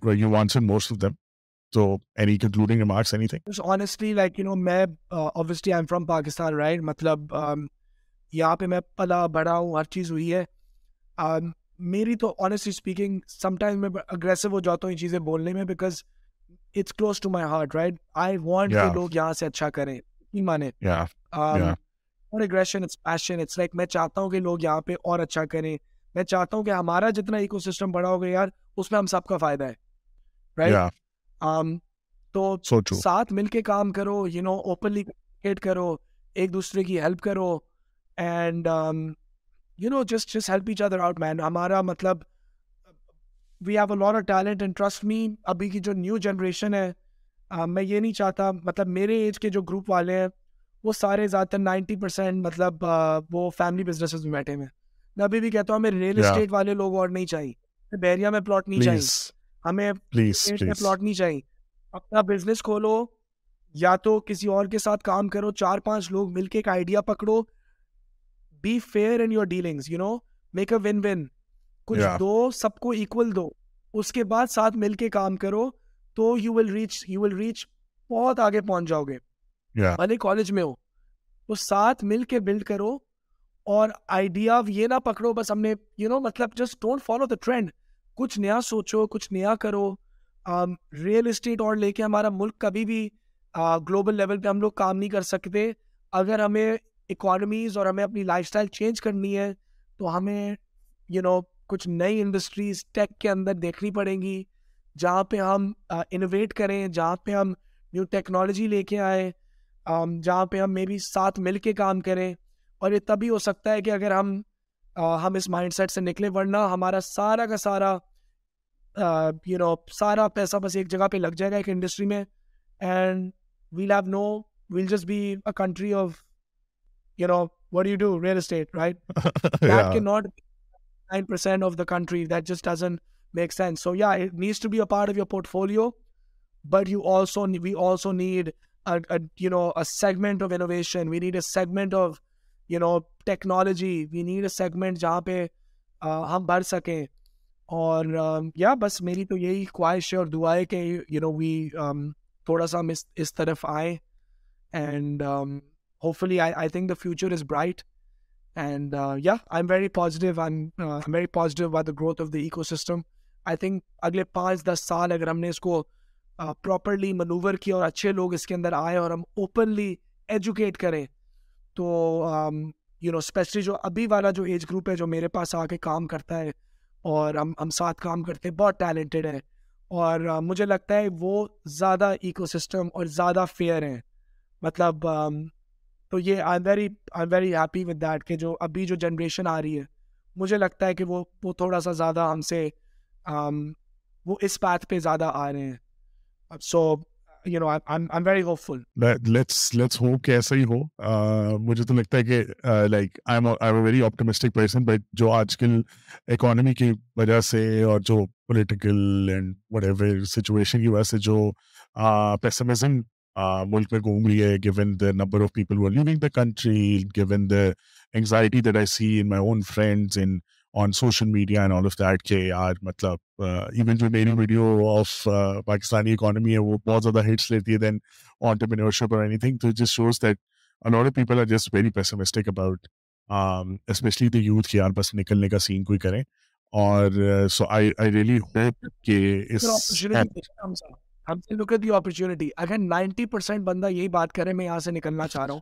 مطلب یہاں پہ میں پلا بڑا ہوں ہر چیز ہوئی ہے میری تو آنیسٹلی اسپیکنگ سم میں میں اگریسو ہو جاتا ہوں چیزیں بولنے because it's close to my heart right I want لوگ یہاں سے اچھا کریں مانے اٹس اٹس پیشن لائک میں چاہتا ہوں کہ لوگ یہاں پہ اور اچھا کریں میں چاہتا ہوں کہ ہمارا جتنا اکو سسٹم بڑا ہوگا یار اس میں ہم سب کا فائدہ ہے um, تو ساتھ مل کے کام کرو یو نو اوپنلی اوپنلیٹ کرو ایک دوسرے کی ہیلپ کرو اینڈ یو نو جسٹ جس help each other out mean ہمارا مطلب we have a of talent and trust me ابھی کی جو نیو جنریشن ہے میں یہ نہیں چاہتا مطلب میرے ایج کے جو گروپ والے ہیں وہ سارے زیادہ تر نائنٹی پرسینٹ مطلب وہ فیملی بزنس میں بیٹھے ہوئے میں ابھی بھی کہتا ہوں ہمیں ریئل اسٹیٹ والے لوگ اور نہیں چاہیے بیریا میں پلاٹ نہیں چاہیے ہمیں پلاٹ نہیں چاہیے اپنا بزنس کھولو یا تو کسی اور کے ساتھ کام کرو چار پانچ لوگ مل کے ایک آئیڈیا پکڑو be fair in your dealing you know make a one one کچھ دو سب کو ایکول دو اس کے بعد ساتھ مل کے کام کرو تو you will reach you will reach بہت آگے پہنچ جاؤ گے کالج مطلب میں ہو وہ ساتھ مل کے بلڈ کرو اور آئیڈیا یہ نہ پکڑو بس ہم نے یو نو مطلب just don't follow the trend کچھ نیا سوچو کچھ نیا کرو ریئل اسٹیٹ اور لے کے ہمارا ملک کبھی بھی گلوبل لیول پہ ہم لوگ کام نہیں کر سکتے اگر ہمیں اکانمیز اور ہمیں اپنی لائف اسٹائل چینج کرنی ہے تو ہمیں یو نو کچھ نئی انڈسٹریز ٹیک کے اندر دیکھنی پڑیں گی جہاں پہ ہم انوویٹ کریں جہاں پہ ہم نیو ٹیکنالوجی لے کے آئیں جہاں پہ ہم مے بی ساتھ مل کے کام کریں اور یہ تبھی ہو سکتا ہے کہ اگر ہم ہم اس مائنڈ سیٹ سے نکلیں ورنہ ہمارا سارا کا سارا یو نو سارا پیسہ بس ایک جگہ پہ لگ جائے گا ایک انڈسٹری میں and we'll have no we'll just be a country of you know what you do real estate right not nine percent of the country that just make sense so yeah it needs to be a part of your portfolio but you also we also need you know a segment of innovation we need a segment of you know technology we need a segment جہاں پہ ہم بڑھ سکیں اور یا بس میری تو یہی خواہش ہے اور دعا ہے کہ یو نو وی تھوڑا سا ہم اس طرف آئیں and hopefully I think the future is bright and yeah I am very positive very positive the growth of the ecosystem I think اگلے پانچ دس سال اگر ہم نے اس کو پراپرلی منوور کیا اور اچھے لوگ اس کے اندر آئے اور ہم اوپنلی ایجوکیٹ کریں تو یو نو اسپیشلی جو ابھی والا جو ایج گروپ ہے جو میرے پاس آ کے کام کرتا ہے اور ہم ہم ساتھ کام کرتے ہیں بہت ٹیلنٹیڈ ہیں اور مجھے لگتا ہے وہ زیادہ ایکو سسٹم اور زیادہ فیئر ہیں مطلب تو یہ I very I am very happy with that کہ جو ابھی جو جنریشن آ رہی ہے مجھے لگتا ہے کہ وہ وہ تھوڑا سا زیادہ ہم سے وہ اس پیتھ پہ زیادہ آ رہے ہیں وجہ سے اور جو political on social media and all of that کہ یار مطلب ایون جو میری ویڈیو آف پاکستانی اکانومی ہے وہ بہت زیادہ ہٹس لیتی ہے دین آنٹرپرینورشپ اور اینی تھنگ تو جس shows that a lot of people are just very pessimistic about especially the youth کہ یار بس نکلنے کا سین کوئی کریں اور so I I really hope کہ اس بندہ یہی بات کرے میں یہاں سے نکلنا چاہ رہا ہوں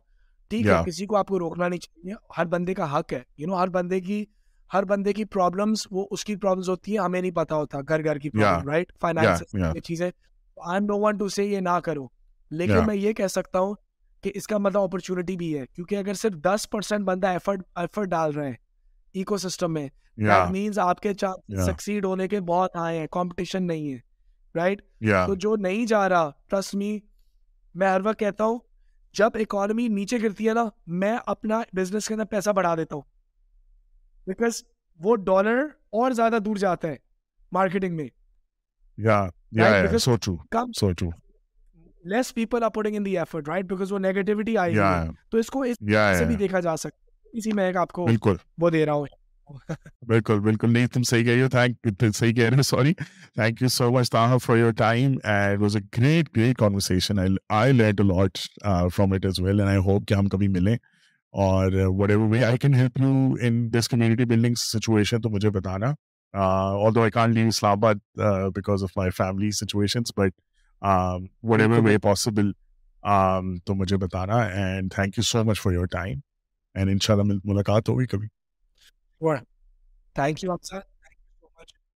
ٹھیک ہے کسی کو آپ کو روکنا نہیں چاہیے ہر بندے کا حق ہے یو نو ہر بندے کی ہر بندے کی پرابلمس وہ اس کی پرابلمس ہوتی ہیں ہمیں نہیں پتا ہوتا گھر گھر کی رائٹ فائنانس چیزیں آئی ایم نو وان ٹو سے یہ نہ کرو لیکن میں یہ کہہ سکتا ہوں کہ اس کا مطلب اپرچونیٹی بھی ہے کیونکہ اگر صرف دس پرسینٹ بندہ ایفرٹ ایفرٹ ڈال رہے ہیں ایکو سسٹم میں مینس آپ کے سکسیڈ ہونے کے بہت آئے ہیں کمپٹیشن نہیں ہے رائٹ تو جو نہیں جا رہا ٹرسٹ می میں ہر وقت کہتا ہوں جب اکانومی نیچے گرتی ہے نا میں اپنا بزنس کے اندر پیسہ بڑھا دیتا ہوں بیکاز وہ ڈالر اور زیادہ دور جاتا ہے ہم ملیں اور whatever way I can help you in this community building situation تو مجھے بتانا اور دو آئی can't leave Islamabad because of my family situation but whatever way possible تو مجھے بتانا and thank you so much for your time and ان شاء اللہ ملاقات ہوگی کبھی تھینک یو آپ سر